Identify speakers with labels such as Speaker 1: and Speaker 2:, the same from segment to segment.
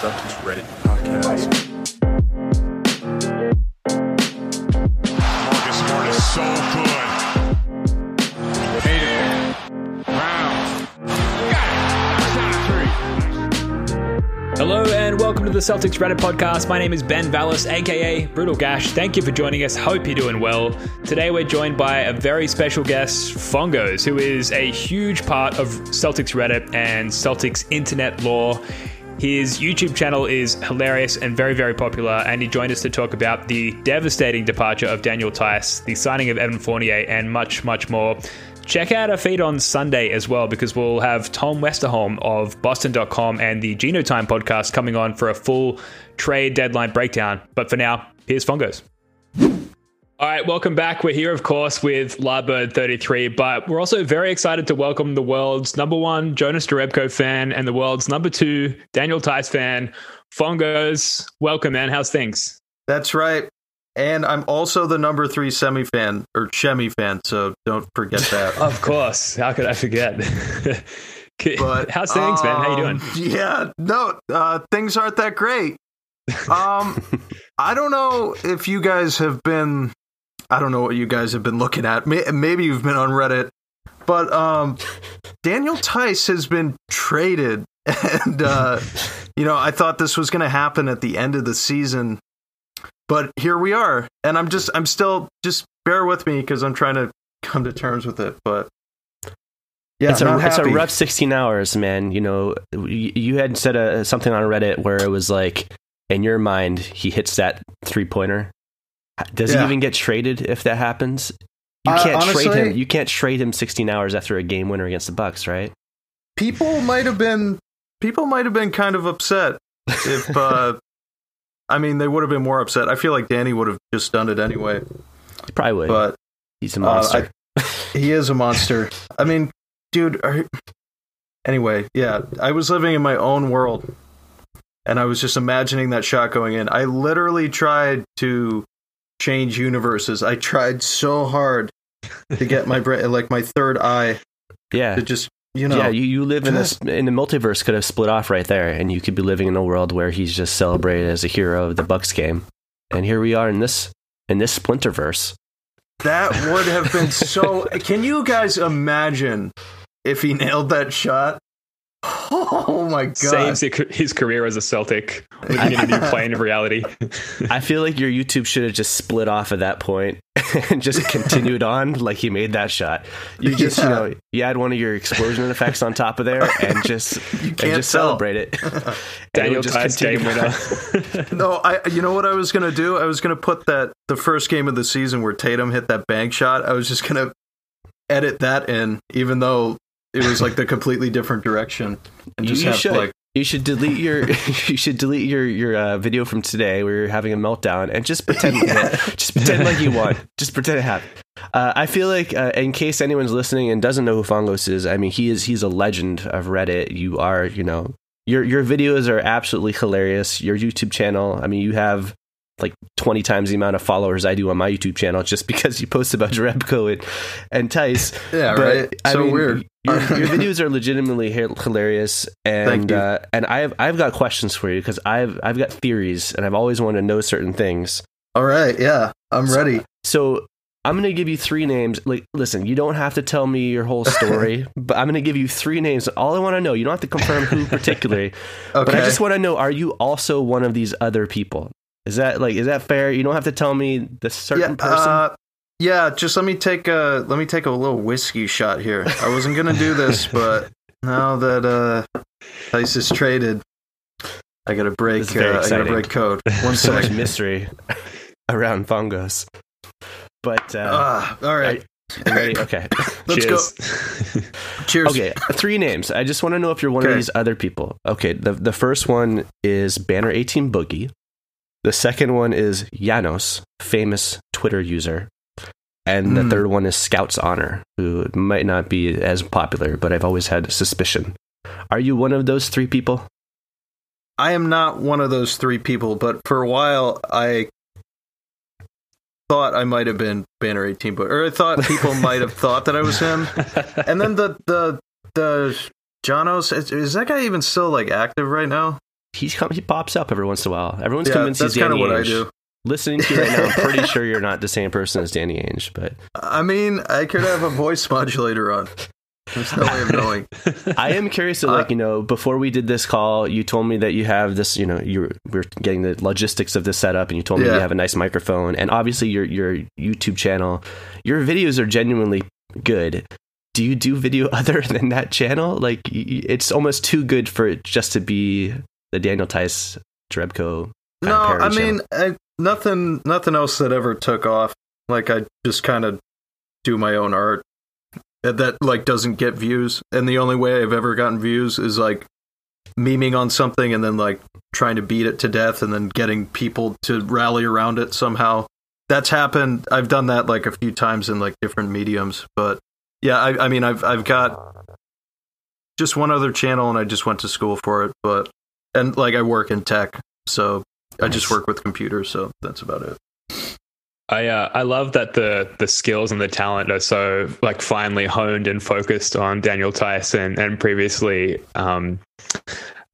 Speaker 1: Celtics Reddit podcast.
Speaker 2: Hello and welcome to the Celtics Reddit podcast. My name is Ben Vallis, aka Brutal Gash. Thank you for joining us. Hope you're doing well. Today we're joined by a very special guest, Fongos, who is a huge part of Celtics Reddit and Celtics internet lore. His YouTube channel is hilarious and very, very popular, and he joined us to talk about the devastating departure of Daniel Theis, the signing of Evan Fournier, and much, much more. Check out our feed on Sunday as well because we'll have Tom Westerholm of Boston.com and the Genotime podcast coming on for a full trade deadline breakdown. But for now, here's Fongos. All right, welcome back. We're here, of course, with Larbird33, but we're also very excited to welcome the world's number one Jonas Jerebko fan and the world's number two Daniel Theis fan, Fongos. Welcome, man. How's things?
Speaker 3: That's right. And I'm also the number three semi fan or Shemi fan, so don't forget that.
Speaker 2: Of course. How could I forget?
Speaker 3: But
Speaker 2: How's things, man? How you doing?
Speaker 3: um, Yeah, no, uh, things aren't that great. Um, I don't know if you guys have been. I don't know what you guys have been looking at. Maybe you've been on Reddit, but um, Daniel Theis has been traded, and uh, you know I thought this was going to happen at the end of the season, but here we are, and I'm just I'm still just bear with me because I'm trying to come to terms with it, but. Yeah,
Speaker 4: it's a it's a rough 16 hours, man. You know, you, you had said a, something on Reddit where it was like, in your mind, he hits that three pointer. Does
Speaker 3: Yeah.
Speaker 4: he even get traded if that happens? You
Speaker 3: Uh,
Speaker 4: can't trade
Speaker 3: honestly-
Speaker 4: him. You can't trade him 16 hours after a game winner against the Bucks, right?
Speaker 3: people might have been people might have been kind of upset if uh I mean they would have been more upset. I feel like Danny would have just done it anyway.
Speaker 4: He probably would.
Speaker 3: But
Speaker 4: He's a
Speaker 3: uh,
Speaker 4: monster.
Speaker 3: he is a monster. I mean, dude, are, anyway, yeah, I was living in my own world and I was just imagining that shot going in. I literally tried to change universes. I tried so hard to get my brain like my third eye
Speaker 4: yeah.
Speaker 3: to just, you know,
Speaker 4: yeah, you, you live in
Speaker 3: this
Speaker 4: in the multiverse could have split off right there, and you could be living in a world where he's just celebrated as a hero of the Bucks game, and here we are in this in this Splinterverse.
Speaker 3: That would have been so. Can you guys imagine if he nailed that shot? Oh my god!
Speaker 2: Saves his career as a Celtic, living in a new plane of reality.
Speaker 4: I feel like your YouTube should have just split off at that point and just continued on like he made that shot. You just, you
Speaker 3: Yeah.
Speaker 4: know, you add one of your explosion effects on top of there and just and
Speaker 3: can't
Speaker 4: just
Speaker 3: tell.
Speaker 4: celebrate it.
Speaker 2: Daniel
Speaker 4: just
Speaker 2: Theis game
Speaker 4: continue.
Speaker 2: winner.
Speaker 3: No, I. You know what I was gonna do? I was gonna put that the first game of the season where Tatum hit that bank shot. I was just gonna edit that in, even though it was like the completely different direction, and
Speaker 4: You,
Speaker 3: just
Speaker 4: you
Speaker 3: have
Speaker 4: should.
Speaker 3: like
Speaker 4: you should delete your you should delete your your uh, video from today where you're having a meltdown and just pretend just pretend like you won. Just pretend it happened. Uh, I feel like uh, in case anyone's listening and doesn't know who Fongos is, I mean he is he's a legend of Reddit. You are you know your your videos are absolutely hilarious. Your YouTube channel, I mean you have like 20 times the amount of followers I do on my YouTube channel just because you post about Jerebko and, and Theis.
Speaker 3: Yeah,
Speaker 4: But,
Speaker 3: right.
Speaker 4: I
Speaker 3: So
Speaker 4: mean,
Speaker 3: weird.
Speaker 4: Your, your videos are legitimately hilarious, and uh, and I've I've got questions for you because I've I've got theories, and I've always wanted to know certain things.
Speaker 3: all right, yeah, I'm ready.
Speaker 4: So I'm going to give you three names. Like, listen, you don't have to tell me your whole story, but I'm going to give you three names. All I want to know, you don't have to confirm who particularly, but I just want to know: Are you also one of these other people? Is that like is that fair? You don't have to tell me the certain
Speaker 3: yeah,
Speaker 4: person.
Speaker 3: uh, yeah, just let me take a let me take a little whiskey shot here. I wasn't gonna do this, but now that uh Theis is traded, I gotta break. Uh, I gotta break code. One
Speaker 4: so much mystery around fungos. But uh,
Speaker 3: Ah, all right,
Speaker 4: ready? Okay.
Speaker 3: let's
Speaker 2: Cheers.
Speaker 3: go. Cheers.
Speaker 4: Okay, three names. I just want to know if you're one of these other people. Okay, the the first one is Banner 18 Boogie. The second one is Janos, famous Twitter user. And the
Speaker 3: Hmm.
Speaker 4: third one is Scout's Honor, who might not be as popular, but I've always had suspicion. Are you one of those three people?
Speaker 3: I am not one of those three people, but for a while I thought I might have been Banner 18, but or I thought people might have thought that I was him. And then the the the Janos is, is that guy even still like active right now?
Speaker 4: He's come, he pops up every once in a while. Everyone's
Speaker 3: yeah,
Speaker 4: convinced
Speaker 3: that's
Speaker 4: he's
Speaker 3: kind
Speaker 4: Danny
Speaker 3: of what I
Speaker 4: Ainge.
Speaker 3: do.
Speaker 4: Listening to you right now, I'm pretty sure you're not the same person as Danny Ainge, but
Speaker 3: I mean, I could have a voice modulator on. There's no way of knowing.
Speaker 4: I am curious to
Speaker 3: Uh,
Speaker 4: like you know before we did this call, you told me that you have this you know you we're getting the logistics of this setup, and you told me
Speaker 3: Yeah.
Speaker 4: you have a nice microphone, and obviously your your YouTube channel, your videos are genuinely good. Do you do video other than that channel? Like it's almost too good for it just to be the Daniel Theis Drebko.
Speaker 3: No, I mean, I, nothing nothing else that ever took off. Like I just kind of do my own art that, like doesn't get views, and the only way I've ever gotten views is like memeing on something and then like trying to beat it to death and then getting people to rally around it somehow. That's happened. I've done that like a few times in like different mediums, but yeah, I, I mean, I've I've got just one other channel, and I just went to school for it, but and like I work in tech, so I just work with computers, so that's about it.
Speaker 2: I uh, I love that the the skills and the talent are so like finely honed and focused on Daniel Tyson and, and previously um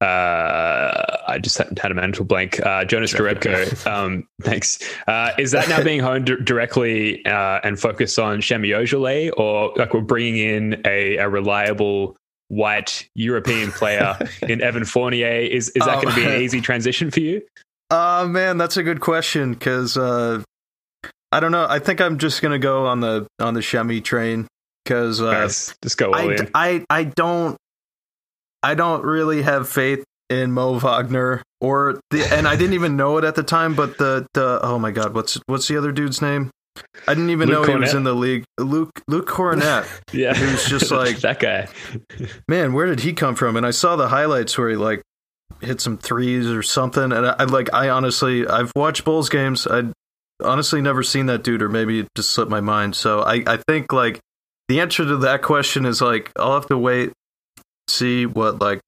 Speaker 2: uh I just had, had a mental blank uh Jonas Garebko um thanks. Uh is that now being honed d- directly uh and focused on Shemi Ojeleye or like we're bringing in a, a reliable white European player in Evan Fournier is is that
Speaker 3: Oh.
Speaker 2: going to be an easy transition for you
Speaker 3: Uh man, that's a good question because uh, I don't know. I think I'm just gonna go on the on the Shemi train because uh,
Speaker 2: Nice. just go
Speaker 3: I,
Speaker 2: in
Speaker 3: I I don't I don't really have faith in Mo Wagner or the and I didn't even know it at the time, but the the oh my god, what's what's the other dude's name? I didn't even
Speaker 2: Luke
Speaker 3: know he was in the league. Luke Luke Kornet.
Speaker 2: yeah
Speaker 3: he was just like-
Speaker 2: that guy
Speaker 3: Man, where did he come from? And I saw the highlights where he like hit some threes or something. And I, I like I honestly I've watched Bulls games. I honestly never seen that dude, or maybe it just slipped my mind. So I I think like the answer to that question is like I'll have to wait, see what like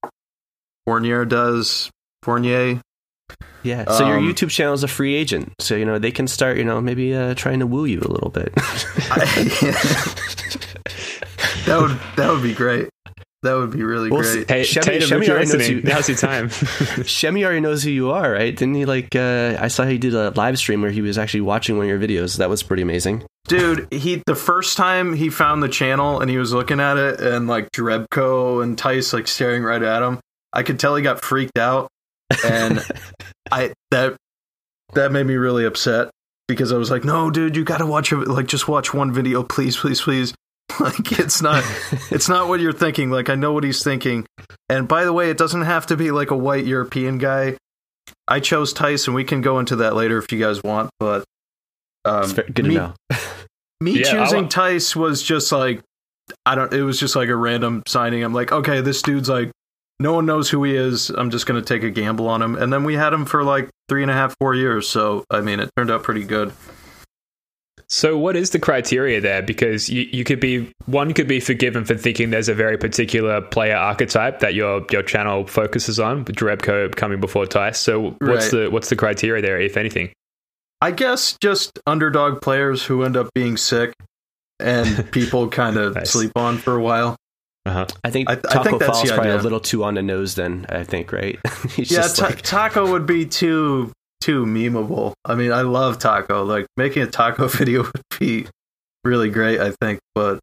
Speaker 3: Fournier does. Fournier.
Speaker 4: Yeah. So your
Speaker 3: Um,
Speaker 4: YouTube channel is a free agent, so you know they can start you know maybe uh, trying to woo you a little bit.
Speaker 3: that would that would be great. That would be really
Speaker 4: Well,
Speaker 3: great.
Speaker 2: Hey,
Speaker 4: Shemi-
Speaker 2: Tatum,
Speaker 4: Shemi
Speaker 2: if
Speaker 4: already knows
Speaker 2: listening,
Speaker 4: you-
Speaker 2: now's your time.
Speaker 4: Shemi already knows who you are, right? Didn't he like? Uh, I saw he did a live stream where he was actually watching one of your videos. That was pretty amazing.
Speaker 3: Dude, he the first time he found the channel and he was looking at it and like Drebko and Theis like staring right at him, I could tell he got freaked out and I that that made me really upset because I was like, "No, dude, you got to watch it like just watch one video, please, please, please." Like it's not it's not what you're thinking. Like I know what he's thinking. And by the way, it doesn't have to be like a white European guy. I chose Theis and we can go into that later if you guys want, but um,
Speaker 4: It's very good
Speaker 3: me-
Speaker 4: to know.
Speaker 3: me
Speaker 2: Yeah,
Speaker 3: choosing
Speaker 2: I'll-
Speaker 3: Theis was just like I don't it was just like a random signing. I'm like, okay, this dude's like no one knows who he is. I'm just gonna take a gamble on him. And then we had him for like three and a half, four years. So I mean it turned out pretty good.
Speaker 2: so, what is the criteria there? Because you, you could be one could be forgiven for thinking there's a very particular player archetype that your your channel focuses on, with Drebko coming before Theis. So, what's
Speaker 3: Right.
Speaker 2: the what's the criteria there, if anything?
Speaker 3: I guess just underdog players who end up being sick and people kind of
Speaker 2: Nice.
Speaker 3: sleep on for a while.
Speaker 2: Uh-huh.
Speaker 4: I think
Speaker 3: I- I
Speaker 4: Taco
Speaker 3: think
Speaker 4: Fall's
Speaker 3: the
Speaker 4: probably a little too on the nose. Then I think, right? He's
Speaker 3: yeah,
Speaker 4: just
Speaker 3: Ta-
Speaker 4: like,
Speaker 3: Taco would be too too memeable. I mean, I love Taco. Like making a Taco video would be really great. I think, but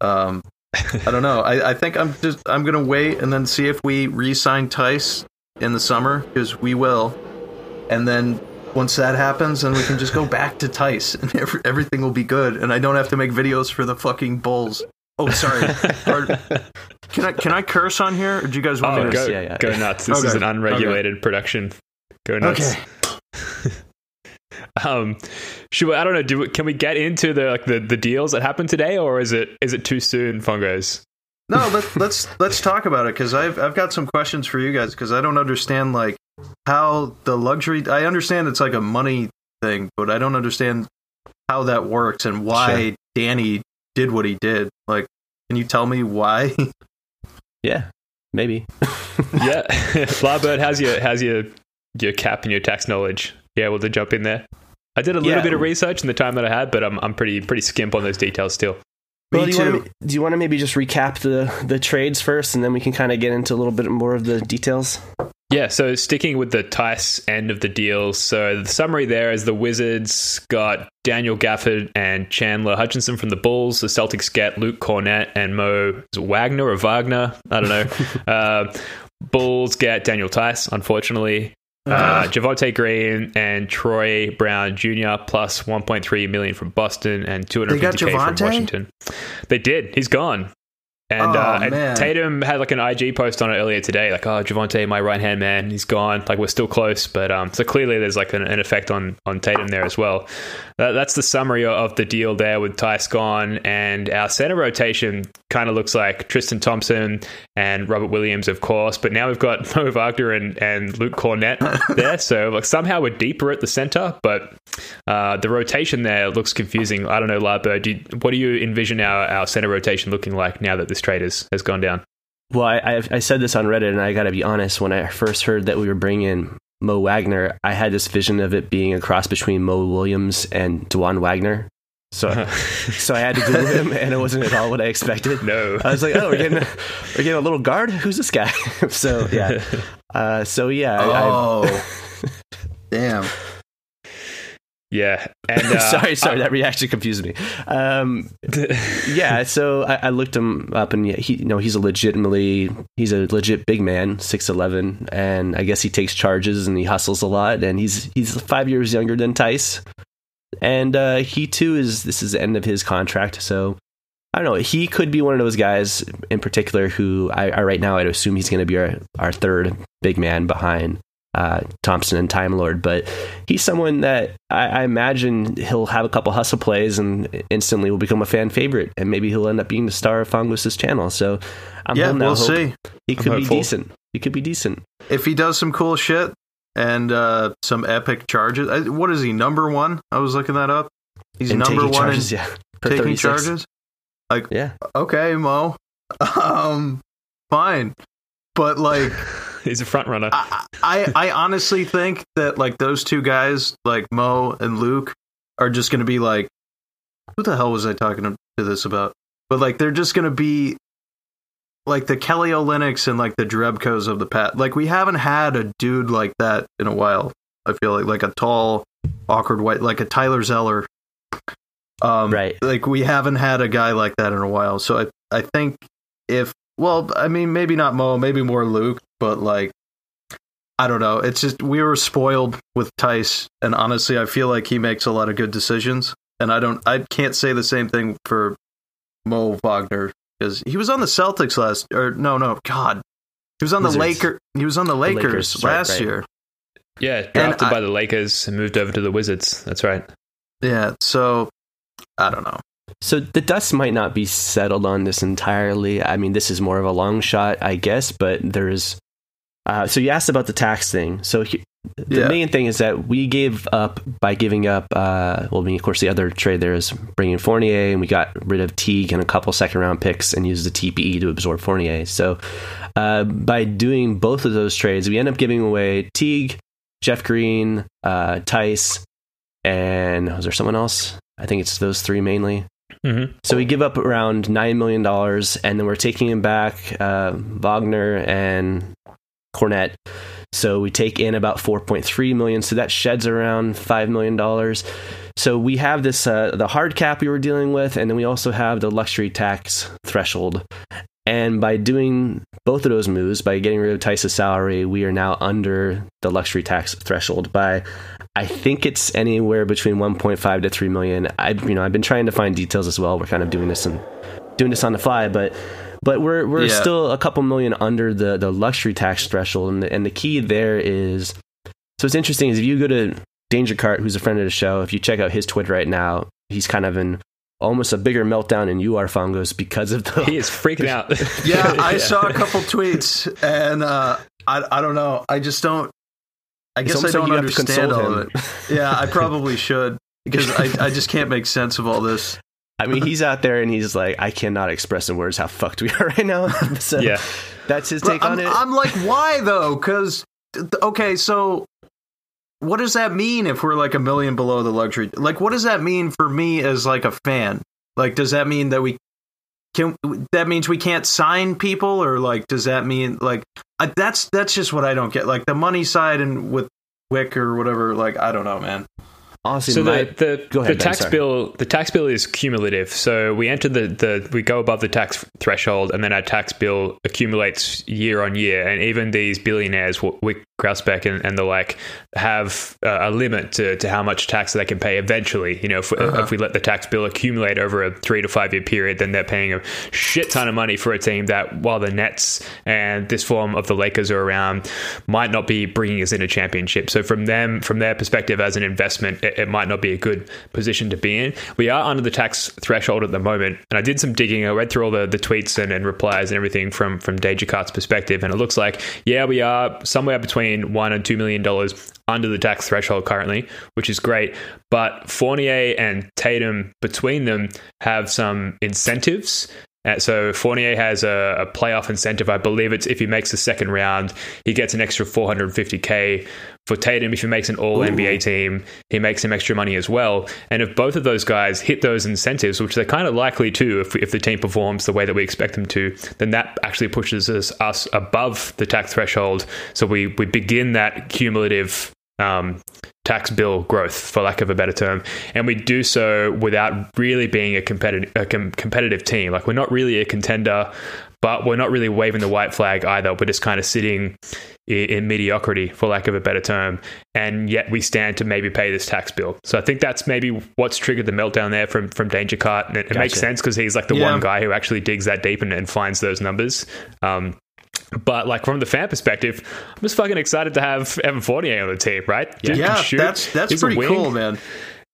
Speaker 3: um, I don't know. I, I think I'm just I'm gonna wait and then see if we re-sign Theis in the summer because we will, and then once that happens, then we can just go back to Theis and every, everything will be good, and I don't have to make videos for the fucking Bulls. Oh, sorry. Or- can I can I curse on here? Or do you guys want
Speaker 2: Oh,
Speaker 3: me to?
Speaker 2: go,
Speaker 4: Yeah, yeah.
Speaker 2: go nuts. This is an unregulated production. Go nuts.
Speaker 3: Okay.
Speaker 2: Um, should we, I don't know. Do we, can we get into the like the, the deals that happened today, or is it is it too soon, Fungos?
Speaker 3: No, let's let's let's talk about it because I've I've got some questions for you guys because I don't understand like how the luxury. I understand it's like a money thing, but I don't understand how that works and why
Speaker 4: Sure.
Speaker 3: Danny did what he did. Like, can you tell me why?
Speaker 4: Yeah, maybe.
Speaker 2: yeah, Flybird, how's your how's your your cap and your tax knowledge? You able to jump in there? I did a little
Speaker 4: Yeah.
Speaker 2: bit of research in the time that I had, but I'm I'm pretty pretty skimp on those details still.
Speaker 4: Well,
Speaker 3: me
Speaker 4: do you,
Speaker 3: too.
Speaker 4: want to, do you want to maybe just recap the the trades first, and then we can kind of get into a little bit more of the details?
Speaker 2: Yeah, so sticking with the Theis end of the deal. So the summary there is the Wizards got Daniel Gafford and Chandler Hutchinson from the Bulls. The Celtics get Luke Kornet and Mo Wagner or Wagner. I don't know. uh, Bulls get Daniel Theis, unfortunately. Uh, Javonte Green and Troy Brown Jr. plus 1.3 million from Boston and 250k from Washington. They did. He's gone. And,
Speaker 3: Oh,
Speaker 2: uh, and. Tatum had like an IG post on it earlier today, like, "Oh, Javonte, my right hand man, he's gone. Like, we're still close, but um, so clearly there's like an, an effect on on Tatum there as well. That, that's the summary of the deal there with Theis gone, and our center rotation kind of looks like Tristan Thompson and Robert Williams, of course, but now we've got Mo Wagner and and Luke Kornet there, so like somehow we're deeper at the center, but uh, the rotation there looks confusing. I don't know, Larberg, do you, what do you envision our, our center rotation looking like now that this trade has, has gone down?
Speaker 4: Well, I, I, I said this on Reddit, and I got to be honest. When I first heard that we were bringing in Mo Wagner, I had this vision of it being a cross between Mo Williams and Dajuan Wagner. So, so I had to Google him, and it wasn't at all what I expected.
Speaker 2: No.
Speaker 4: I was like, oh, we're getting a, we're getting a little guard. Who's this guy? so yeah, uh, so yeah. I, I,
Speaker 3: oh, damn.
Speaker 2: Yeah, and uh,
Speaker 4: sorry, sorry, that reaction confused me. Um, yeah, so I, I looked him up, and he, you know, he's a legitimately, he's a legit big man, six eleven, and I guess he takes charges and he hustles a lot, and he's he's five years younger than Theis, and uh, he too is this is the end of his contract, so I don't know. He could be one of those guys in particular who I, I right now I'd assume he's going to be our our third big man behind uh, Thompson and Time Lord, but he's someone that I, I imagine he'll have a couple hustle plays and instantly will become a fan favorite, and maybe he'll end up being the star of Fungus's channel. So I'm
Speaker 3: yeah, we'll see
Speaker 4: He could be
Speaker 2: hopeful.
Speaker 4: decent. He could be decent.
Speaker 3: if he does some cool shit and uh, some epic charges. I, what is he? Number one? I was looking that up. He's
Speaker 4: And
Speaker 3: number
Speaker 4: taking
Speaker 3: one
Speaker 4: charges,
Speaker 3: in
Speaker 4: yeah.
Speaker 3: Taking
Speaker 4: 36.
Speaker 3: charges.
Speaker 4: Like yeah.
Speaker 3: Okay, Mo. Um, fine, but like.
Speaker 2: he's a front runner.
Speaker 3: I, I I honestly think that like those two guys, like Mo and Luke, are just going to be like, who the hell was I talking to this about? But like they're just going to be like the Kelly Olynyks and like the Drebkos of the past. Like we haven't had a dude like that in a while. I feel like like a tall, awkward white, like a Tyler Zeller. Um,
Speaker 4: Right.
Speaker 3: Like we haven't had a guy like that in a while. So I I think if well, I mean maybe not Mo, maybe more Luke, but like I don't know. It's just we were spoiled with Theis, and honestly, I feel like he makes a lot of good decisions. And I don't, I can't say the same thing for Mo Wagner because he was on the Celtics last, or no, no, God, he was on
Speaker 4: Wizards.
Speaker 3: the Laker. He was on the Lakers,
Speaker 4: Lakers, right,
Speaker 3: last
Speaker 4: right.
Speaker 3: year.
Speaker 2: yeah, drafted
Speaker 3: I-
Speaker 2: by the Lakers and moved over to the Wizards. That's right.
Speaker 3: Yeah, so I don't know.
Speaker 4: So the dust might not be settled on this entirely. I mean, this is more of a long shot, I guess, but there's. Uh, so you asked about the tax thing. So he, the
Speaker 3: Yeah.
Speaker 4: main thing is that we gave up by giving up. Uh, well, I mean, of course, the other trade there is bringing Fournier, and we got rid of Teague and a couple second round picks and used the TPE to absorb Fournier. So uh, by doing both of those trades, we end up giving away Teague, Jeff Green, uh, Theis, and was there someone else? I think it's those three mainly.
Speaker 2: Mm-hmm.
Speaker 4: So we give up around nine million dollars, and then we're taking him back uh, Wagner and Kornet. So we take in about 4.3 million. So that sheds around $5 million. So we have this, uh, the hard cap we were dealing with, and then we also have the luxury tax threshold. And by doing both of those moves, by getting rid of Theis's salary, we are now under the luxury tax threshold by I think it's anywhere between 1.5 to 3 million. I you know, I've been trying to find details as well. We're kind of doing this and doing this on the fly, but but we're we're
Speaker 3: Yeah.
Speaker 4: still a couple million under the the luxury tax threshold and the, and the key there is so what's interesting is if you go to Danger Cart, who's a friend of the show, if you check out his Twitter right now, he's kind of in almost a bigger meltdown than you are, Fungos, because of the
Speaker 2: He is freaking out.
Speaker 3: Yeah, I saw a couple tweets, and uh, I I don't know. I just don't. I guess I don't
Speaker 4: you have to
Speaker 3: understand all
Speaker 4: him.
Speaker 3: of it. Yeah, I probably should because I I just can't make sense of all this.
Speaker 4: I mean, he's out there and he's like, I cannot express in words how fucked we are right now. so
Speaker 2: Yeah.
Speaker 4: that's his
Speaker 3: But
Speaker 4: take
Speaker 3: I'm,
Speaker 4: on it.
Speaker 3: I'm like, why though? Because okay, so what does that mean if we're like a million below the luxury? Like, what does that mean for me as like a fan? Like, does that mean that we can? That means we can't sign people, or like, does that mean like that's that's just what I don't get. Like the money side and with Wyc or whatever. Like, I don't know, man.
Speaker 4: Honestly,
Speaker 2: So
Speaker 4: my,
Speaker 2: the the,
Speaker 4: ahead,
Speaker 2: the tax bill the tax bill is cumulative. So we enter the, the we go above the tax threshold, and then our tax bill accumulates year on year. And even these billionaires, Wyc Grousbeck and, and the like, have uh, a limit to, to how much tax they can pay eventually. You know, if, if we let the tax bill accumulate over a three to five year period, then they're paying a shit ton of money for a team that, while the Nets and this form of the Lakers are around, might not be bringing us in a championship. So from them, from their perspective as an investment, it, it might not be a good position to be in. We are under the tax threshold at the moment, and I did some digging. I read through all the, the tweets and, and replies and everything from from Deja Cart's perspective, and it looks like yeah, we are somewhere between one and two million dollars under the tax threshold currently, which is great. But Fournier and Tatum between them have some incentives. Uh, so Fournier has a, a playoff incentive. I believe it's if he makes the second round, he gets an extra 450k. For Tatum, if he makes an All NBA team, he makes some extra money as well. And if both of those guys hit those incentives, which they're kind of likely to, if, if the team performs the way that we expect them to, then that actually pushes us, us above the tax threshold. So we we begin that cumulative um, tax bill growth, for lack of a better term, and we do so without really being a competitive a com- competitive team. Like we're not really a contender, but we're not really waving the white flag either. We're just kind of sitting in, in mediocrity, for lack of a better term, and yet we stand to maybe pay this tax bill. So I think that's maybe what's triggered the meltdown there from from Danger Cart, and it, it makes sense because he's like the
Speaker 3: Yeah.
Speaker 2: one guy who actually digs that deep and, and finds those numbers. Um, but like from the fan perspective, I'm just fucking excited to have Evan Fournier on the team, right? Dude
Speaker 3: Yeah, that's that's
Speaker 2: He's
Speaker 3: pretty cool, man.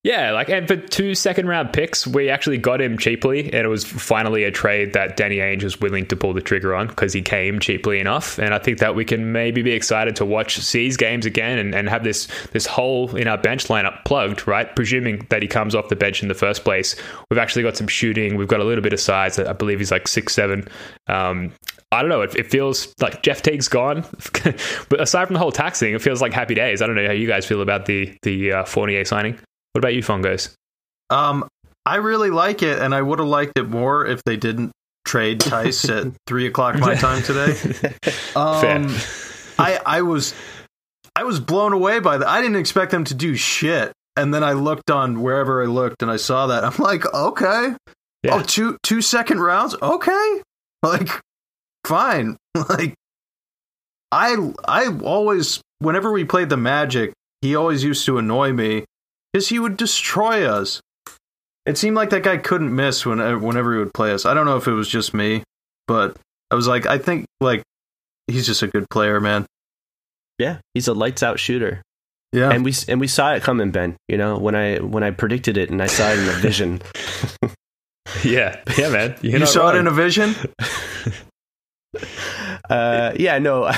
Speaker 2: Yeah, like and for two second round picks, we actually got him cheaply, and it was finally a trade that Danny Ainge was willing to pull the trigger on because he came cheaply enough. And I think that we can maybe be excited to watch C's games again and, and have this this hole in our bench lineup plugged, right? Presuming that he comes off the bench in the first place. We've actually got some shooting. We've got a little bit of size. I believe he's like six seven. Um, I don't know. It, it feels like Jeff Teague's gone, but aside from the whole tax thing, it feels like happy days. I don't know how you guys feel about the the uh, Fournier signing. What about you, Fungos?
Speaker 3: Um, I really like it, and I would have liked it more if they didn't trade Theis at three o'clock my time today. Um, I I was I was blown away by that. I didn't expect them to do shit, and then I looked on wherever I looked, and I saw that. I'm like, okay,
Speaker 2: Yeah.
Speaker 3: oh, two two second rounds, okay, like fine, like I I always whenever we played the Magic, he always used to annoy me because he would destroy us. It seemed like that guy couldn't miss when, whenever he would play us. I don't know if it was just me, but I was like, I think like he's just a good player, man.
Speaker 4: yeah, he's a lights out shooter.
Speaker 3: Yeah,
Speaker 4: And we and we saw it coming, Ben. You know, when I when I predicted it and I saw it in a vision.
Speaker 2: Yeah, yeah, man. You're
Speaker 3: you
Speaker 2: not
Speaker 3: saw
Speaker 2: wrong.
Speaker 3: it in a vision.
Speaker 4: Uh, yeah, no.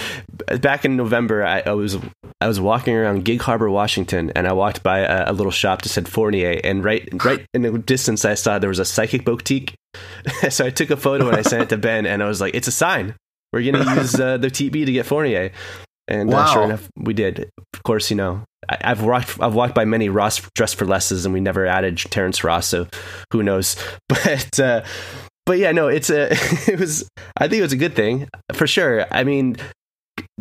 Speaker 4: back in November, I, I was I was walking around Gig Harbor, Washington, and I walked by a, a little shop that said Fournier, and right right in the distance, I saw there was a psychic boutique. so I took a photo and I sent it to Ben, and I was like, "It's a sign. We're gonna use uh, the TPE to get Fournier." And uh, sure enough, we did. Of course, you know, I, I've walked I've walked by many Ross dress for lesses, and we never added Terrence Ross, so who knows? But uh, but yeah, no, it's a it was I think it was a good thing for sure. I mean,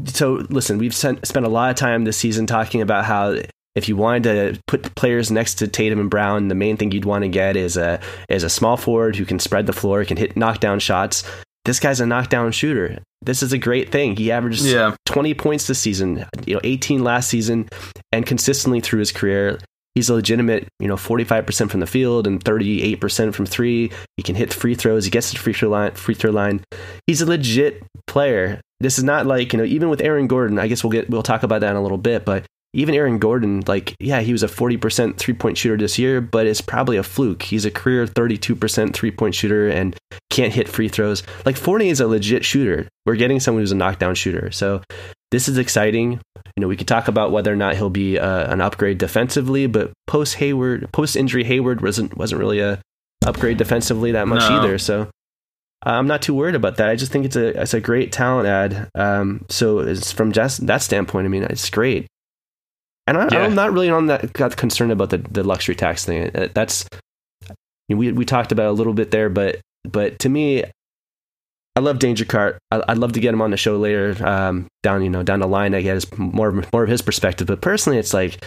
Speaker 4: so listen, we've sent, spent a lot of time this season talking about how if you wanted to put players next to Tatum and Brown, the main thing you'd want to get is a is a small forward who can spread the floor, can hit knockdown shots. This guy's a knockdown shooter. This is a great thing. He averages
Speaker 3: Yeah.
Speaker 4: 20 points this season, you know, 18 last season, and consistently through his career. He's a legitimate, you know, 45% from the field and 38% from three. He can hit free throws. He gets to the free throw line. Free throw line. He's a legit player. This is not like you know, even with Aaron Gordon. I guess we'll get we'll talk about that in a little bit, but even Aaron Gordon, like, yeah, he was a 40% three point shooter this year, but it's probably a fluke. He's a career 32% three point shooter and can't hit free throws. Like, Fournier is a legit shooter. We're getting someone who's a knockdown shooter. So, this is exciting. You know, we could talk about whether or not he'll be uh, an upgrade defensively, but post Hayward, post injury Hayward wasn't wasn't really a upgrade defensively that much
Speaker 3: No.
Speaker 4: either. So, uh, I'm not too worried about that. I just think it's a it's a great talent ad. Um, so it's from just that standpoint, I mean, it's great. And I,
Speaker 2: Yeah.
Speaker 4: I'm not really on that got concerned about the, the luxury tax thing. Uh, That's we we talked about it a little bit there, but but to me, I love Danger Cart. I, I'd love to get him on the show later, um, down you know down the line. I get more more of his perspective. But personally, it's like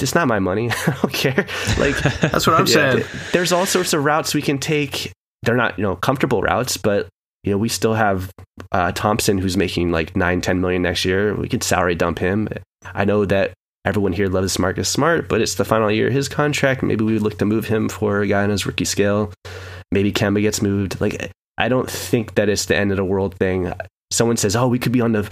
Speaker 4: it's not my money. I don't care. Like
Speaker 3: That's what I'm
Speaker 2: Yeah.
Speaker 3: saying.
Speaker 4: there's all sorts of routes we can take. They're not, you know, comfortable routes, but you know, we still have uh, Thompson who's making like nine, ten million next year. We could salary dump him. I know that everyone here loves Marcus Smart, but it's the final year of his contract. Maybe we would look to move him for a guy on his rookie scale. Maybe Kemba gets moved. Like, I don't think that it's the end of the world thing. Someone says, "Oh, we could be on the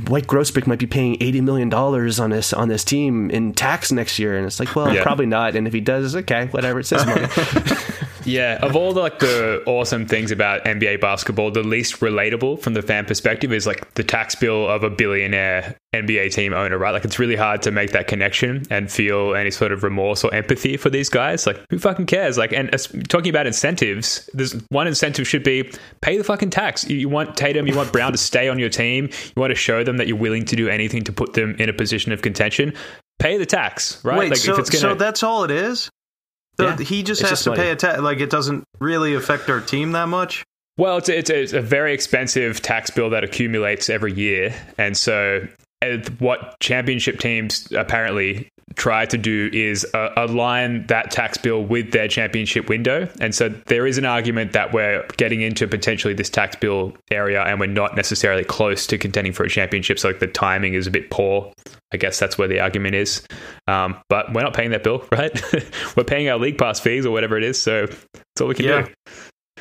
Speaker 4: Wyc Grousbeck might be paying eighty million dollars on this on this team in tax next year," and it's like, well,
Speaker 2: Yeah.
Speaker 4: probably not. And if he does, okay, whatever. It says money.
Speaker 2: Yeah, of all the like the awesome things about NBA basketball, the least relatable from the fan perspective is like the tax bill of a billionaire NBA team owner, right? Like it's really hard to make that connection and feel any sort of remorse or empathy for these guys. Like who fucking cares? Like and as, talking about incentives, there's one incentive should be pay the fucking tax. You, you want Tatum, you want Brown to stay on your team. You want to show them that you're willing to do anything to put them in a position of contention. Pay the tax, right?
Speaker 3: Wait,
Speaker 2: like
Speaker 3: so,
Speaker 2: gonna
Speaker 3: so that's all it is? So
Speaker 4: Yeah,
Speaker 3: he just
Speaker 4: it's
Speaker 3: has
Speaker 4: just
Speaker 3: to
Speaker 4: money.
Speaker 3: pay a tax. Like it doesn't really affect our team that much.
Speaker 2: Well, it's a, it's, a, it's a very expensive tax bill that accumulates every year. And so, uh, what championship teams apparently try to do is uh, align that tax bill with their championship window. And so, there is an argument that we're getting into potentially this tax bill area and we're not necessarily close to contending for a championship. So, like, the timing is a bit poor. I guess that's where the argument is. Um, but we're not paying that bill, right? we're paying our league pass fees or whatever it is. So, that's all we can
Speaker 3: Yeah.
Speaker 2: do.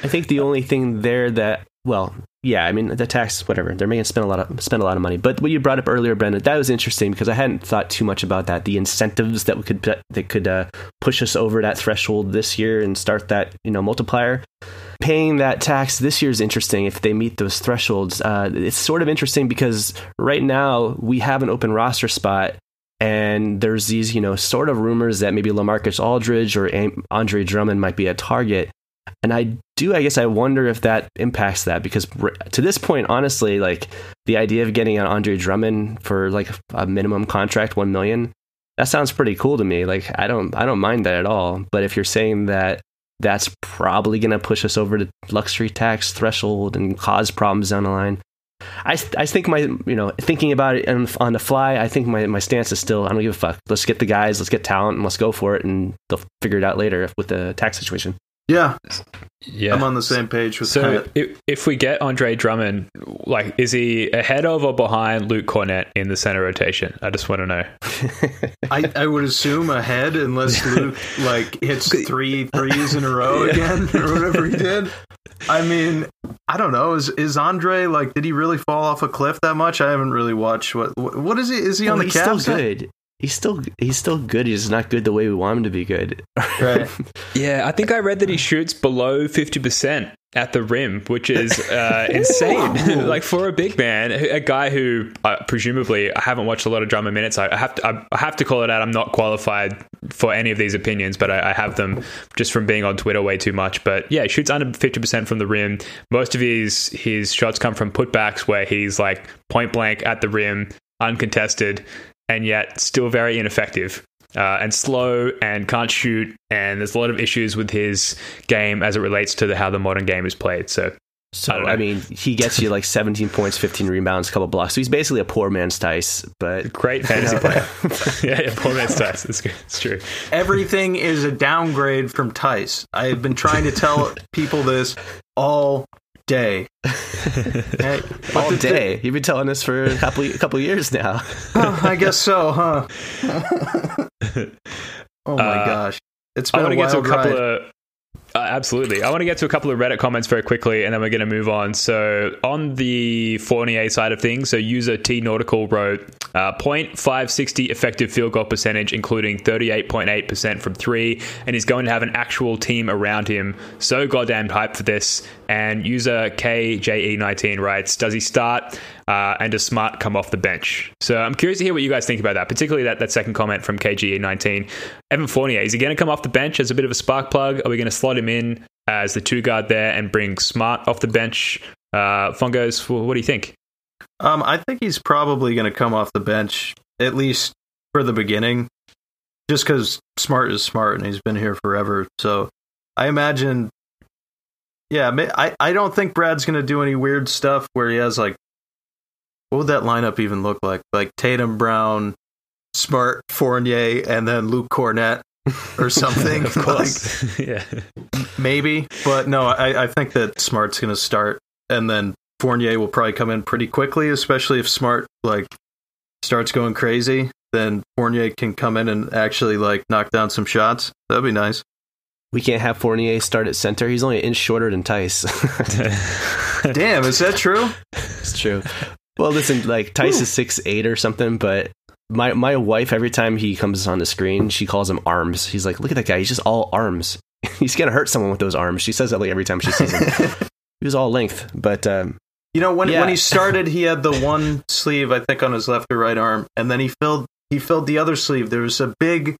Speaker 4: I think the only thing there that well, yeah, I mean the tax, whatever. They're making spend a lot of spend a lot of money. But what you brought up earlier, Brendan, that was interesting because I hadn't thought too much about that. The incentives that we could that could uh, push us over that threshold this year and start that you know multiplier. Paying that tax this year is interesting if they meet those thresholds. Uh, it's sort of interesting because right now we have an open roster spot and there's these, you know, sort of rumors that maybe LaMarcus Aldridge or Andre Drummond might be a target. And I do, I guess I wonder if that impacts that because to this point, honestly, like the idea of getting an Andre Drummond for like a minimum contract, one million, that sounds pretty cool to me. Like I don't, I don't mind that at all. But if you're saying that that's probably going to push us over the luxury tax threshold and cause problems down the line, I, I think my you know thinking about it on, on the fly I think my, my stance is still I don't give a fuck let's get the guys let's get talent and let's go for it and they'll figure it out later with the tax situation
Speaker 3: Yeah,
Speaker 2: Yeah.
Speaker 3: I'm on the same page with
Speaker 2: So
Speaker 3: that.
Speaker 2: if, if we get Andre Drummond, like, is he ahead of or behind Luke Kornet in the center rotation? I just want to know.
Speaker 3: I, I would assume ahead unless Luke like hits three threes in a row again or whatever he did. I mean, I don't know. Is is Andre like? Did he really fall off a cliff that much? I haven't really watched. What what, what is he? Is he on the
Speaker 4: he's still
Speaker 3: Cavs?
Speaker 4: good he's still he's still good he's not good the way we want him to be good
Speaker 3: Right.
Speaker 2: Yeah, I think I read that he shoots below 50% at the rim, which is uh, insane. like, for a big man, a guy who uh, presumably, I haven't watched a lot of Drummond minutes. I I have to, I- I have to call it out. I'm not qualified for any of these opinions, but I, I have them just from being on Twitter way too much. But yeah, he shoots under 50% from the rim. Most of his, his shots come from putbacks where he's like point blank at the rim, uncontested, and yet still very ineffective uh, and slow and can't shoot. And there's a lot of issues with his game as it relates to the, how the modern game is played. So
Speaker 4: So
Speaker 2: I
Speaker 4: I, mean, he gets you like 17 points, 15 rebounds, a couple blocks. So he's basically a poor man's Theis. But
Speaker 2: Great fantasy player. yeah, yeah, poor man's Theis. It's, it's true.
Speaker 3: Everything is a downgrade from Theis. I have been trying to tell people this all day.
Speaker 4: All
Speaker 3: the-
Speaker 4: day, you've been telling us for a couple a couple years now.
Speaker 3: Huh, I guess so, huh? oh my
Speaker 2: Uh,
Speaker 3: gosh. It's been I
Speaker 2: want
Speaker 3: a
Speaker 2: to get to a couple
Speaker 3: ride.
Speaker 2: of. Uh, absolutely. I want to get to a couple of Reddit comments very quickly and then we're going to move on. So, on the Fournier side of things, so user T Nautical wrote uh, 0.560 effective field goal percentage, including 38.8% from three, and he's going to have an actual team around him. So goddamn hyped for this. And user KJE19 writes, Does he start uh, and does Smart come off the bench? So, I'm curious to hear what you guys think about that, particularly that, that second comment from KJE19. Evan Fournier, is he going to come off the bench as a bit of a spark plug? Are we going to slot him in as the two guard there and bring Smart off the bench? Uh, Fungos, what do you think?
Speaker 3: Um, I think he's probably going to come off the bench at least for the beginning, just because Smart is smart and he's been here forever. So I imagine, yeah, I I don't think Brad's going to do any weird stuff where he has like, what would that lineup even look like? Like Tatum, Brown, Smart, Fournier, and then Luke Kornet or something.
Speaker 2: of course. yeah.
Speaker 3: Maybe, but no, I I think that Smart's going to start, and then Fournier will probably come in pretty quickly, especially if Smart like starts going crazy. Then Fournier can come in and actually like knock down some shots. That'd be nice.
Speaker 4: We can't have Fournier start at center. He's only an inch shorter than Theis.
Speaker 3: Damn, is that true?
Speaker 4: it's true. Well, listen, like Theis is six eight or something, but my my wife every time he comes on the screen, she calls him arms. He's like, look at that guy. He's just all arms. He's gonna hurt someone with those arms. She says that like every time she sees him. he was all length, but um,
Speaker 3: You know, when
Speaker 4: Yeah.
Speaker 3: when he started, he had the one sleeve I think on his left or right arm, and then he filled he filled the other sleeve. There was a big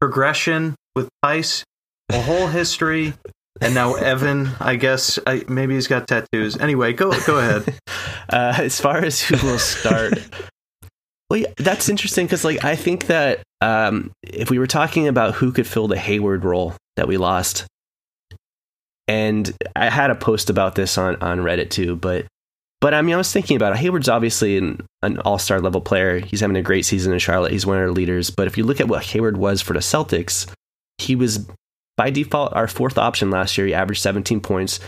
Speaker 3: progression with Theis, a whole history, and now Evan. I guess I, maybe he's got tattoos. Anyway, go go ahead.
Speaker 4: uh, as far as who will start, well, yeah, that's interesting because like I think that um, if we were talking about who could fill the Hayward role that we lost, and I had a post about this on on Reddit too, but but I mean I was thinking about it. Hayward's obviously an, an all star level player. He's having a great season in Charlotte. He's one of our leaders. But if you look at what Hayward was for the Celtics, he was by default our fourth option last year. He averaged 17 points.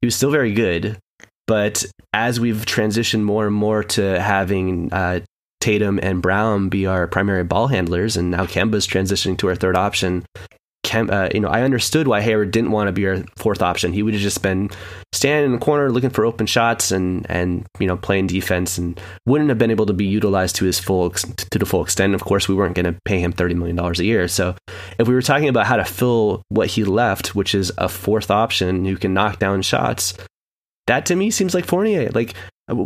Speaker 4: He was still very good. But as we've transitioned more and more to having uh, Tatum and Brown be our primary ball handlers, and now Kemba's transitioning to our third option. Kem, uh, you know, I understood why Hayward didn't want to be our fourth option. He would have just been standing in the corner looking for open shots and and you know playing defense, and wouldn't have been able to be utilized to his full to the full extent. Of course, we weren't going to pay him thirty million dollars a year. So, if we were talking about how to fill what he left, which is a fourth option who can knock down shots, that to me seems like Fournier. Like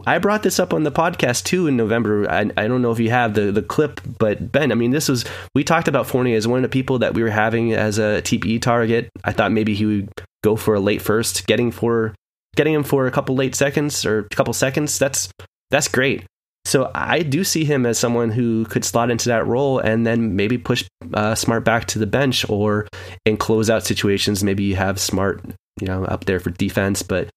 Speaker 4: I brought this up on the podcast too in November. I, I don't know if you have the, the clip, but Ben, I mean, this was we talked about Fournier as one of the people that we were having as a TPE target. I thought maybe he would go for a late first, getting for getting him for a couple late seconds or a couple seconds. That's that's great. So I do see him as someone who could slot into that role and then maybe push uh, Smart back to the bench or in closeout situations. Maybe you have Smart, you know, up there for defense, but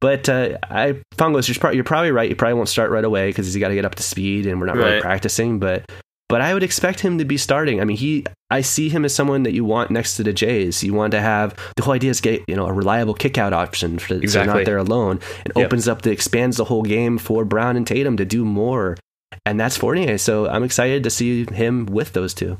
Speaker 4: but uh, I Fungos, you're, pro- you're probably right. You probably won't start right away because he's got to get up to speed, and we're not really practicing. But but I would expect him to be starting. I mean, he I see him as someone that you want next to the Jays. You want to have the whole idea is get you know a reliable kickout option for so
Speaker 2: Exactly.
Speaker 4: they're not there alone. It
Speaker 2: Yep.
Speaker 4: opens up the expands the whole game for Brown and Tatum to do more, and that's Fournier. So I'm excited to see him with those two.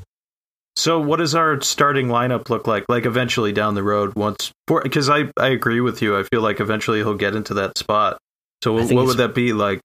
Speaker 3: So, what does our starting lineup look like? Like eventually down the road, once because I I agree with you. I feel like eventually he'll get into that spot. So,
Speaker 4: I
Speaker 3: what would that be like?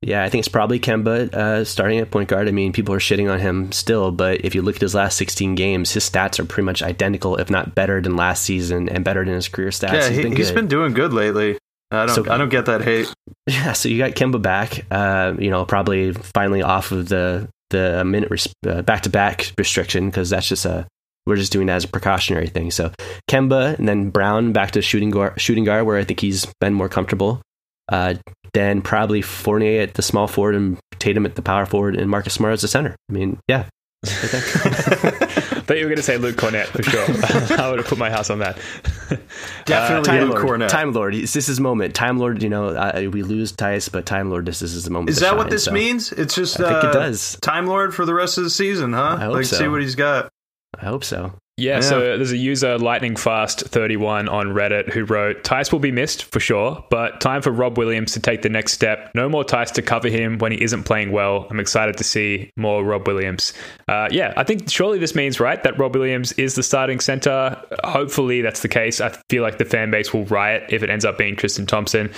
Speaker 4: Yeah, I think it's probably Kemba uh, starting at point guard. I mean, people are shitting on him still, but if you look at his last 16 games, his stats are pretty much identical, if not better than last season and better than his career stats.
Speaker 3: yeah,
Speaker 4: he's
Speaker 3: he,
Speaker 4: been
Speaker 3: he's been doing good lately. I don't
Speaker 4: So-
Speaker 3: I don't get that hate.
Speaker 4: Yeah, so you got Kemba back. Uh, you know, probably finally off of the the minute res- uh, back-to-back restriction because that's just a we're just doing that as a precautionary thing. So Kemba and then Brown back to shooting guard, shooting guard where I think he's been more comfortable. Uh, then probably Fournier at the small forward and Tatum at the power forward and Marcus Smart as the center. I mean, yeah.
Speaker 2: thought you were going to say Luke Kornet for sure. I would have put my house on that.
Speaker 3: Definitely
Speaker 4: Time
Speaker 3: Luke
Speaker 4: Lord,
Speaker 3: Kornet.
Speaker 4: Time Lord. This is his moment. Time Lord. You know, uh, we lose Theis, but Time Lord. This is his moment.
Speaker 3: Is
Speaker 4: to
Speaker 3: that what this
Speaker 4: so
Speaker 3: means? It's just
Speaker 4: I think it
Speaker 3: uh,
Speaker 4: does.
Speaker 3: Time Lord for the rest of the season, huh?
Speaker 4: I hope
Speaker 3: like
Speaker 4: so.
Speaker 3: see what he's got.
Speaker 4: I hope so.
Speaker 2: Yeah,
Speaker 3: Yeah.
Speaker 2: so there's a user, Lightning Fast 31 on Reddit, who wrote, Theis will be missed for sure, but time for Rob Williams to take the next step. No more Theis to cover him when he isn't playing well. I'm excited to see more Rob Williams. Uh, yeah, I think surely this means, right, that Rob Williams is the starting center. Hopefully that's the case. I feel like the fan base will riot if it ends up being Tristan Thompson.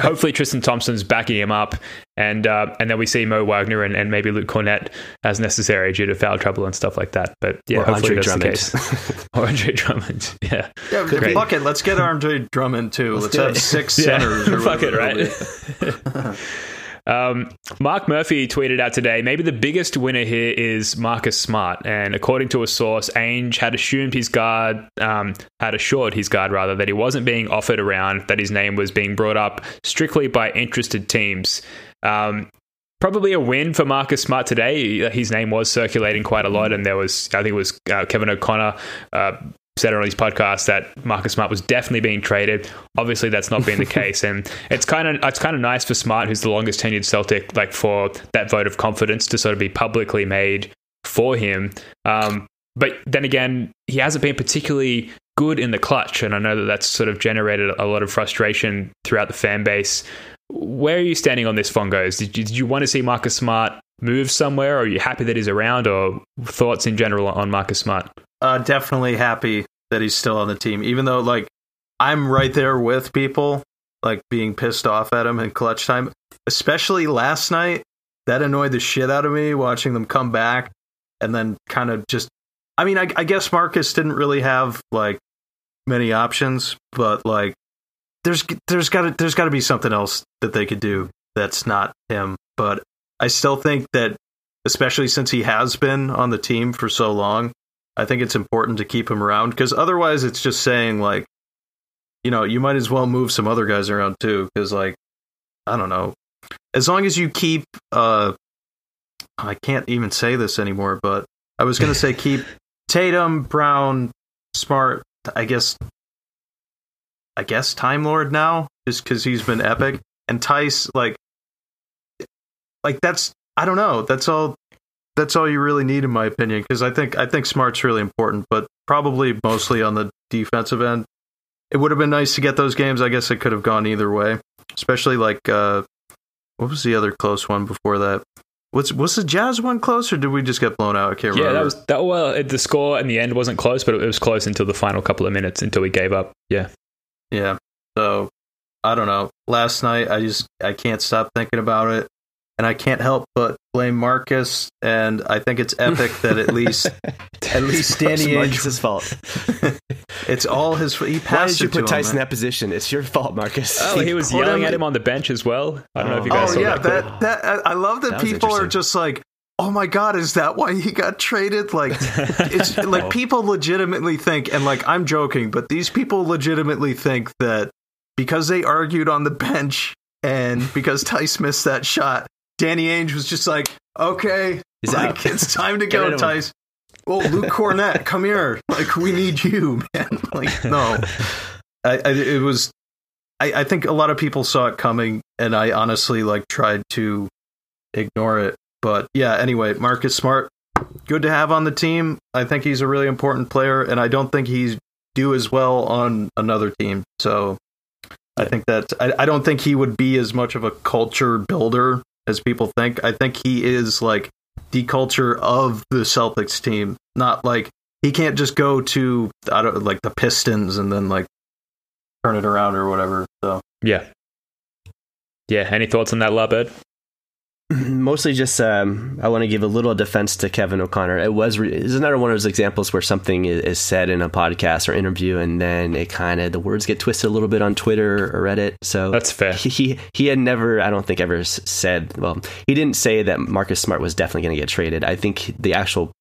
Speaker 2: Hopefully Tristan Thompson's backing him up, and uh, and then we see Mo Wagner and, and maybe Luke Kornet as necessary due to foul trouble and stuff like that. But yeah,
Speaker 4: Or
Speaker 2: hopefully
Speaker 4: Andre
Speaker 2: that's the
Speaker 4: Drummond.
Speaker 2: case. or Andre Drummond. Yeah.
Speaker 3: Yeah,
Speaker 2: Great.
Speaker 3: fuck it. Let's get Andre Drummond too. Let's,
Speaker 4: do
Speaker 3: have
Speaker 4: it.
Speaker 3: six
Speaker 2: Yeah.
Speaker 3: centers. or
Speaker 2: Fuck it,
Speaker 3: whatever it'll be.
Speaker 2: right? Um, Mark Murphy tweeted out today maybe the biggest winner here is Marcus Smart. And according to a source, Ainge had assumed his guard, um, had assured his guard rather, that he wasn't being offered around, that his name was being brought up strictly by interested teams. Um, Probably a win for Marcus Smart today. His name was circulating quite a lot, and there was, I think it was uh, Kevin O'Connor uh, said on his podcast that Marcus Smart was definitely being traded. Obviously, that's not been the case, and it's kind of it's kind of nice for Smart, who's the longest tenured Celtic, like for that vote of confidence to sort of be publicly made for him. Um, but then again, he hasn't been particularly good in the clutch, and I know that that's sort of generated a lot of frustration throughout the fan base. Where are you standing on this, Fongos? Did you, did you want to see Marcus Smart move somewhere? Or are you happy that he's around, or thoughts in general on Marcus Smart?
Speaker 3: Uh, definitely happy that he's still on the team, even though like I'm right there with people like being pissed off at him in clutch time, especially last night. That annoyed the shit out of me watching them come back and then kind of just. I mean, I, I guess Marcus didn't really have like many options, but like there's there's got to there's got to be something else that they could do that's not him. But I still think that, especially since he has been on the team for so long, I think it's important to keep him around because otherwise it's just saying like, you know, you might as well move some other guys around too because like, I don't know, as long as you keep, uh, I can't even say this anymore, but I was gonna say keep Tatum, Brown, Smart, I guess, I guess Time Lord now just because he's been epic. And Theis like, like that's I don't know that's all that's all you really need in my opinion because I think I think smart's really important, but probably mostly on the defensive end. It would have been nice to get those games. I guess it could have gone either way, especially like uh, what was the other close one before that? Was was the Jazz one close or did we just get blown out? I can't
Speaker 2: Yeah,
Speaker 3: remember.
Speaker 2: that was that. Well, it- the score in the end wasn't close, but it was close until the final couple of minutes until we gave up. Yeah,
Speaker 3: Yeah. So I don't know. Last night I just I can't stop thinking about it. And I can't help but blame Marcus and I think it's epic that at least at least Danny Ainge
Speaker 4: Marcus's fault.
Speaker 3: it's all his he
Speaker 4: Why did you
Speaker 3: it to
Speaker 4: put
Speaker 3: him,
Speaker 4: Tyson in that position? It's your fault, Marcus.
Speaker 2: oh, he was yelling
Speaker 3: him-
Speaker 2: at him on the bench as well. I don't know if you
Speaker 4: Oh,
Speaker 2: guys
Speaker 3: Oh
Speaker 2: saw
Speaker 3: yeah,
Speaker 2: that. clip.
Speaker 3: that that I I love that,
Speaker 4: That
Speaker 3: people are just like, "Oh my god, is that why he got traded?" Like it's like oh. people legitimately think and like I'm joking, but these people legitimately think that because they argued on the bench and because Theis missed that shot, Danny Ainge was just like, "Okay,
Speaker 4: He's
Speaker 3: like,
Speaker 4: out.
Speaker 3: it's time to go. Theis." Well, Luke Kornet, come here. Like we need you, man. Like no, I, I it was. I, I think a lot of people saw it coming, and I honestly like tried to ignore it. But yeah, anyway, Marcus Smart, good to have on the team. I think he's a really important player, and I don't think he's do as well on another team. So I think that I, I don't think he would be as much of a culture builder as people think. I think he is like the culture of the Celtics team, not like he can't just go to I don't like the Pistons and then like turn it around or whatever. So
Speaker 2: Yeah, yeah. Any thoughts on that, Larbird?
Speaker 4: Mostly just, um, I want to give a little defense to Kevin O'Connor. It was, re- it's another one of those examples where something is, is said in a podcast or interview, and then it kind of the words get twisted a little bit on Twitter or Reddit. So
Speaker 2: That's fair.
Speaker 4: He he, he had never, I don't think, ever said. Well, he didn't say that Marcus Smart was definitely going to get traded. I think the actual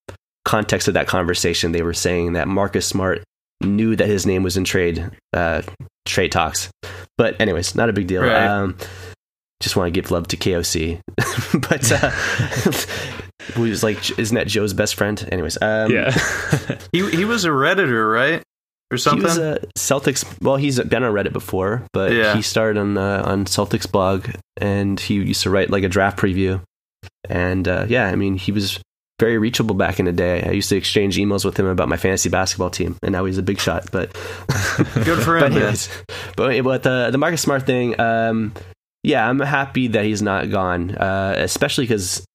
Speaker 4: context of that conversation, they were saying that Marcus Smart knew that his name was in trade uh, trade talks. But anyways, not a big deal.
Speaker 3: Right.
Speaker 4: Um, just want to give love to KOC. but uh, was like, isn't that Joe's best friend? Anyways, um,
Speaker 2: yeah.
Speaker 3: He he was a redditor, right, or
Speaker 4: He
Speaker 3: something.
Speaker 4: was a Celtics. Well, he's been on Reddit before, but
Speaker 3: Yeah.
Speaker 4: he started on uh, on Celtics blog, and he used to write like a draft preview. And uh, yeah, I mean, he was very reachable back in the day. I used to exchange emails with him about my fantasy basketball team, and now he's a big shot. But
Speaker 3: Good for him, man.
Speaker 4: anyways, but but the the Marcus Smart thing, um, yeah, I'm happy that he's not gone, uh, especially because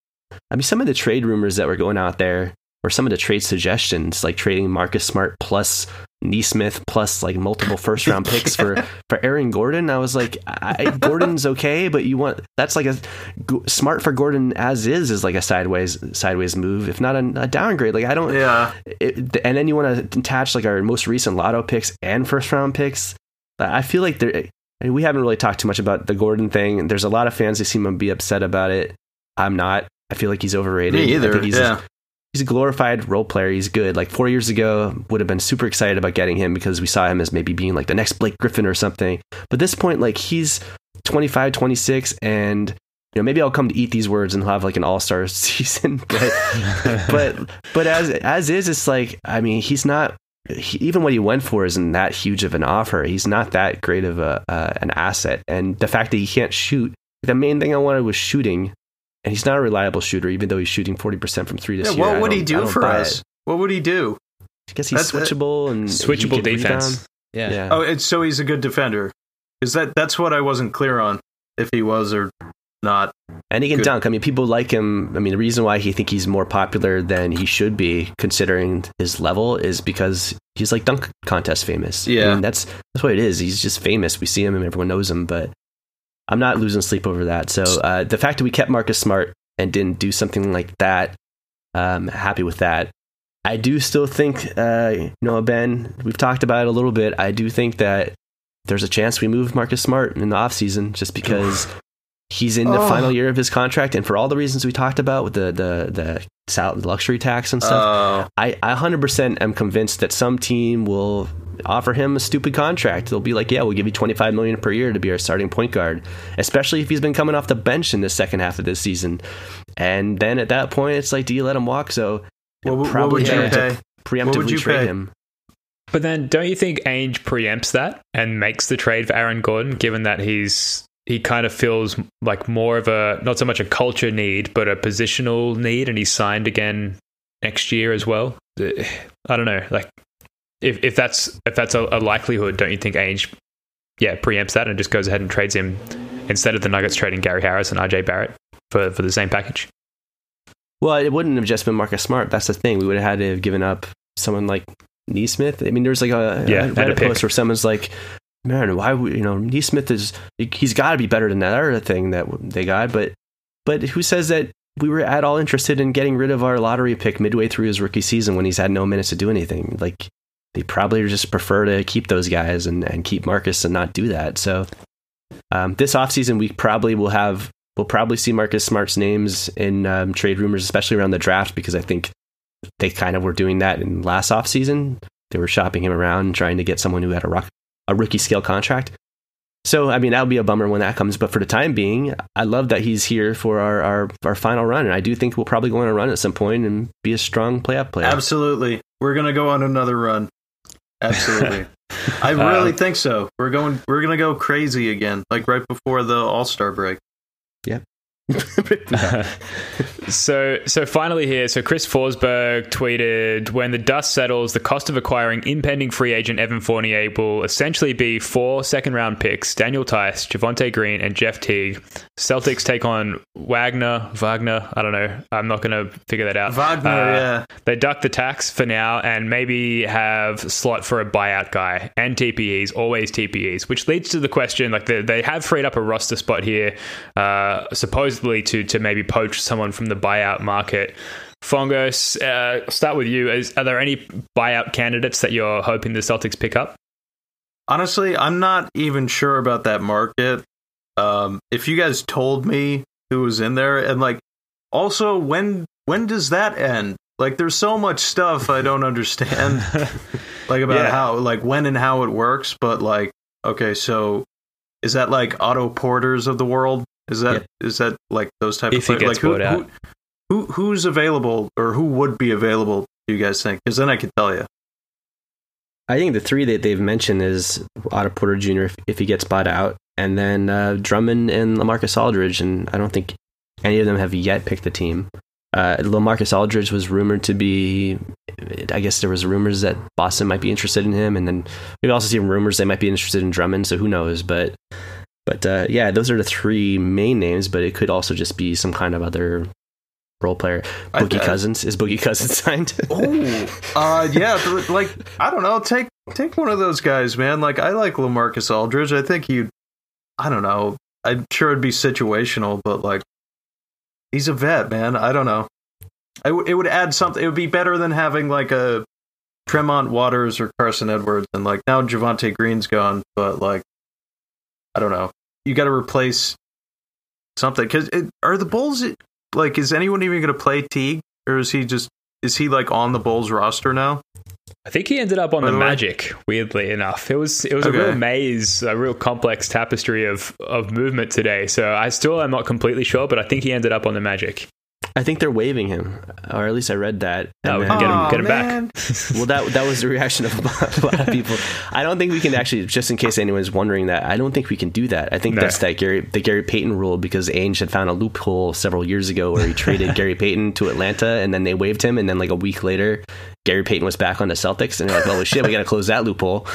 Speaker 4: I mean some of the trade rumors that were going out there, or some of the trade suggestions, like trading Marcus Smart plus Nesmith plus like multiple first round picks for for Aaron Gordon. I was like, I, Gordon's okay, but you want that's like a g- smart for Gordon as is is like a sideways sideways move, if not a, a downgrade. Like I don't,
Speaker 3: Yeah,
Speaker 4: it, and then you want to attach like our most recent lotto picks and first round picks. I feel like there. I mean, we haven't really talked too much about the Gordon thing. There's a lot of fans that seem to be upset about it. I'm not. I feel like he's overrated.
Speaker 3: me
Speaker 4: I
Speaker 3: either.
Speaker 4: think he's,
Speaker 3: Yeah,
Speaker 4: he's a glorified role player. He's good. Like four years ago, would have been super excited about getting him because we saw him as maybe being like the next Blake Griffin or something. But at this point, like he's 25, 26, and you know maybe I'll come to eat these words and he'll have like an all star season. But but but as as is, it's like I mean he's not. He, even what he went for isn't that huge of an offer. He's not that great of a uh, an asset, and the fact that he can't shoot. The main thing I wanted was shooting, and he's not a reliable shooter, even though he's shooting forty percent from three this
Speaker 3: yeah.
Speaker 4: year.
Speaker 3: What would he
Speaker 4: don't- I
Speaker 3: do
Speaker 4: don't
Speaker 3: for us?
Speaker 4: it.
Speaker 3: What would he do?
Speaker 4: I guess he's
Speaker 3: That's it.
Speaker 4: switchable and
Speaker 2: Switchable defense.
Speaker 1: Yeah.
Speaker 4: Yeah.
Speaker 3: Oh, it's so he's a good defender. Is that that's what I wasn't clear on if he was or not.
Speaker 4: and he can
Speaker 3: Good.
Speaker 4: dunk. I mean, people like him. I mean, the reason why he think he's more popular than he should be, considering his level, is because he's like dunk contest famous. I
Speaker 3: Yeah.
Speaker 4: mean, that's that's what it is. He's just famous. We see him and everyone knows him. But I'm not losing sleep over that. So uh, the fact that we kept Marcus Smart and didn't do something like that, um, happy with that. I do still think, uh, you know, Ben, we've talked about it a little bit. I do think that there's a chance we move Marcus Smart in the offseason just because he's in the
Speaker 3: Oh.
Speaker 4: final year of his contract. And for all the reasons we talked about with the, the, the sal- luxury tax and stuff,
Speaker 3: Uh,
Speaker 4: I, I 100% am convinced that some team will offer him a stupid contract. They'll be like, "Yeah, we'll give you 25 million per year to be our starting point guard," especially if he's been coming off the bench in the second half of this season. And then at that point, it's like, do you let him walk? So
Speaker 3: what, what
Speaker 4: probably
Speaker 3: would you
Speaker 4: to
Speaker 3: pay?
Speaker 4: preemptively
Speaker 3: What would you
Speaker 4: trade
Speaker 3: pay?
Speaker 4: him.
Speaker 2: But then, don't you think Ainge preempts that and makes the trade for Aaron Gordon, given that he's he kind of feels like more of a not so much a culture need, but a positional need, and he's signed again next year as well. I don't know, like if if that's if that's a, a likelihood, don't you think Ainge, yeah, preempts that and just goes ahead and trades him instead of the Nuggets trading Gary Harris and RJ Barrett for for the same package?
Speaker 4: Well, it wouldn't have just been Marcus Smart. That's the thing. We would have had to have given up someone like Nesmith. I mean, there's like a,
Speaker 2: Yeah,
Speaker 4: a
Speaker 2: and a
Speaker 4: Reddit post where someone's like, "Man, why would you know Nesmith is he's got to be better than that other thing that they got." But but who says that we were at all interested in getting rid of our lottery pick midway through his rookie season when he's had no minutes to do anything? Like they probably just prefer to keep those guys and, and keep Marcus and not do that. So um, this offseason, we probably will have we'll probably see Marcus Smart's names in um, trade rumors, especially around the draft, because I think they kind of were doing that in last offseason. They were shopping him around, trying to get someone who had a, rock, a rookie scale contract. So, I mean, that'll be a bummer when that comes. But for the time being, I love that he's here for our, our, our final run. And I do think we'll probably go on a run at some point and be a strong playoff player.
Speaker 3: Absolutely, we're gonna go on another run. Absolutely, I really um, think so. We're going. We're gonna go crazy again, like right before the All Star break.
Speaker 2: so so finally here, so Chris Forsberg tweeted when the dust settles, the cost of acquiring impending free agent Evan Fournier will essentially be four second round picks: Daniel Theis, Javonte Green, and Jeff Teague. Celtics take on Wagner, Wagner. I don't know. I'm not going to figure that out.
Speaker 3: Wagner,
Speaker 2: Uh,
Speaker 3: yeah.
Speaker 2: They duck the tax for now and maybe have slot for a buyout guy and TPEs, always TPEs, which leads to the question like they, they have freed up a roster spot here, uh, supposedly to to maybe poach someone from the buyout market. Fongos, uh, start with you. Is, are there any buyout candidates that you're hoping the Celtics pick up?
Speaker 3: Honestly, I'm not even sure about that market. Um, if you guys told me who was in there, and like, also when when does that end? Like, there's so much stuff I don't understand, like about
Speaker 2: Yeah.
Speaker 3: how, like, when and how it works. But like, okay, so is that like Otto Porters of the world? Is that is that like those type
Speaker 2: If
Speaker 3: of players?
Speaker 2: gets
Speaker 3: like, who, who who who's available or who would be available? Do you guys think? Because then I could tell you.
Speaker 4: I think the three that they've mentioned is Otto Porter Jr. if, if he gets bought out, and then uh, Drummond and LaMarcus Aldridge. And I don't think any of them have yet picked the team. Uh, LaMarcus Aldridge was rumored to be. I guess there was rumors that Boston might be interested in him, and then we've also seen rumors they might be interested in Drummond. So who knows? But but uh, yeah, those are the three main names. But it could also just be some kind of other role player. Boogie Cousins is Boogie Cousins signed?
Speaker 3: Oh, uh, yeah, like I don't know. Take take one of those guys, man. Like I like LaMarcus Aldridge. I think you. I don't know. I'm sure it'd be situational, but like he's a vet, man. I don't know. I w- it would add something. It would be better than having like a Tremont Waters or Carson Edwards, and like now Javonte Green's gone, but like I don't know. You got to replace something because are the Bulls like? Is anyone even going to play Teague, or is he just is he like on the Bulls roster now?
Speaker 2: I think he ended up on the,
Speaker 3: the way-
Speaker 2: Magic. Weirdly enough, it was it was a real maze, a real complex tapestry of of movement today. So I still am not completely sure, but I think he ended up on the Magic.
Speaker 4: I think they're waiving him, or at least I read that.
Speaker 2: Oh,
Speaker 4: And
Speaker 2: get him,
Speaker 3: Aw,
Speaker 2: get him oh,
Speaker 3: man.
Speaker 2: back.
Speaker 4: well, that that was the reaction of a lot of people. I don't think we can actually, just in case anyone's wondering that, I don't think we can do that. I think
Speaker 2: No.
Speaker 4: that's that Gary the Gary Payton rule because Ainge had found a loophole several years ago where he traded Gary Payton to Atlanta and then they waived him, and then like a week later, Gary Payton was back on the Celtics, and they're like, "Oh shit, we got to close that loophole."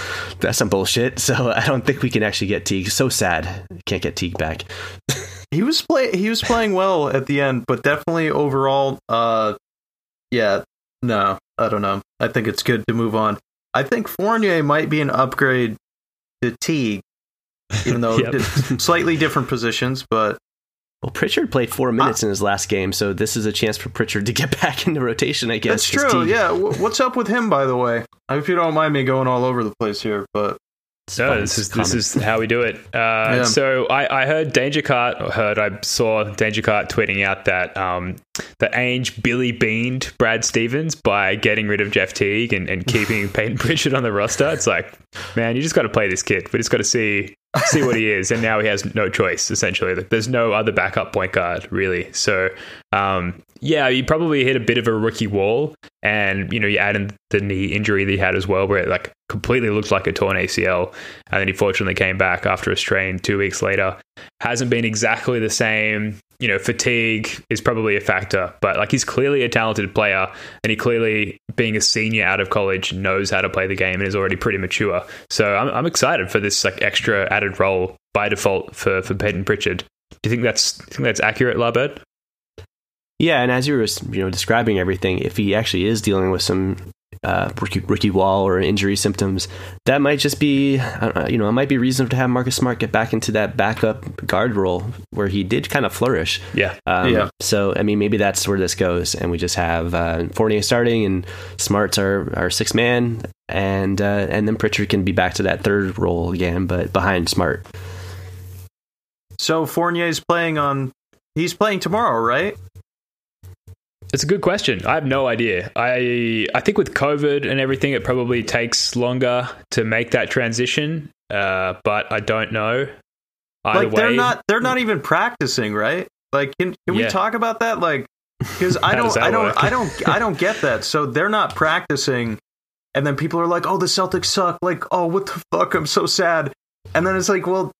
Speaker 4: That's some bullshit. So I don't think we can actually get Teague. So sad, can't get Teague back.
Speaker 3: He was play he was playing well at the end, but definitely overall, uh, yeah, no, I don't know. I think it's good to move on. I think Fournier might be an upgrade to Teague, even though
Speaker 2: Yep.
Speaker 3: it's slightly different positions. But
Speaker 4: Well, Pritchard played four minutes in his last game, so this is a chance for Pritchard to get back into rotation. I guess
Speaker 3: that's
Speaker 4: 'cause
Speaker 3: true.
Speaker 4: Teague-
Speaker 3: Yeah, w- what's up with him, by the way? I hope you don't mind me going all over the place here, but
Speaker 2: No, this is this is how we do it. Uh, So I, I heard Danger Cart, heard I saw Danger Cart tweeting out that um, that Ainge Billy beaned Brad Stevens by getting rid of Jeff Teague and, and keeping Peyton Pritchard on the roster. It's like, man, you just got to play this kid. We just got to see see what he is, and now he has no choice. Essentially, there's no other backup point guard really. So um, yeah, you probably hit a bit of a rookie wall, and you know you add in the knee injury that he had as well, where it like completely looked like a torn ACL, and then he fortunately came back after a strain two weeks later. Hasn't been exactly the same. You know, fatigue is probably a factor, but like he's clearly a talented player, and he clearly, being a senior out of college, knows how to play the game and is already pretty mature. So I'm, I'm excited for this like extra added role by default for for Peyton Pritchard. Do you think that's you think that's accurate, Labed?
Speaker 4: Yeah, and as you were you know describing everything, if he actually is dealing with some uh, rookie, rookie wall or injury symptoms, that might just be I don't know, you know it might be reason to have Marcus Smart get back into that backup guard role where he did kind of flourish.
Speaker 2: Yeah.
Speaker 4: Um,
Speaker 3: Yeah.
Speaker 4: So I mean, maybe that's where this goes, and we just have uh, Fournier starting, and Smart's our, our six man, and uh, and then Pritchard can be back to that third role again, but behind Smart.
Speaker 3: so Fournier's playing on. He's playing tomorrow, right?
Speaker 2: It's a good question. I have no idea. I I think with COVID and everything, it probably takes longer to make that transition. Uh, but I don't know. Either
Speaker 3: like
Speaker 2: way,
Speaker 3: they're not they're not even practicing, right? Like can can we talk about that? Like because I don't I don't? I don't I don't get that. So they're not practicing and then people are like, "Oh, the Celtics suck." Like, "Oh, what the fuck? I'm so sad." And then it's like, "Well,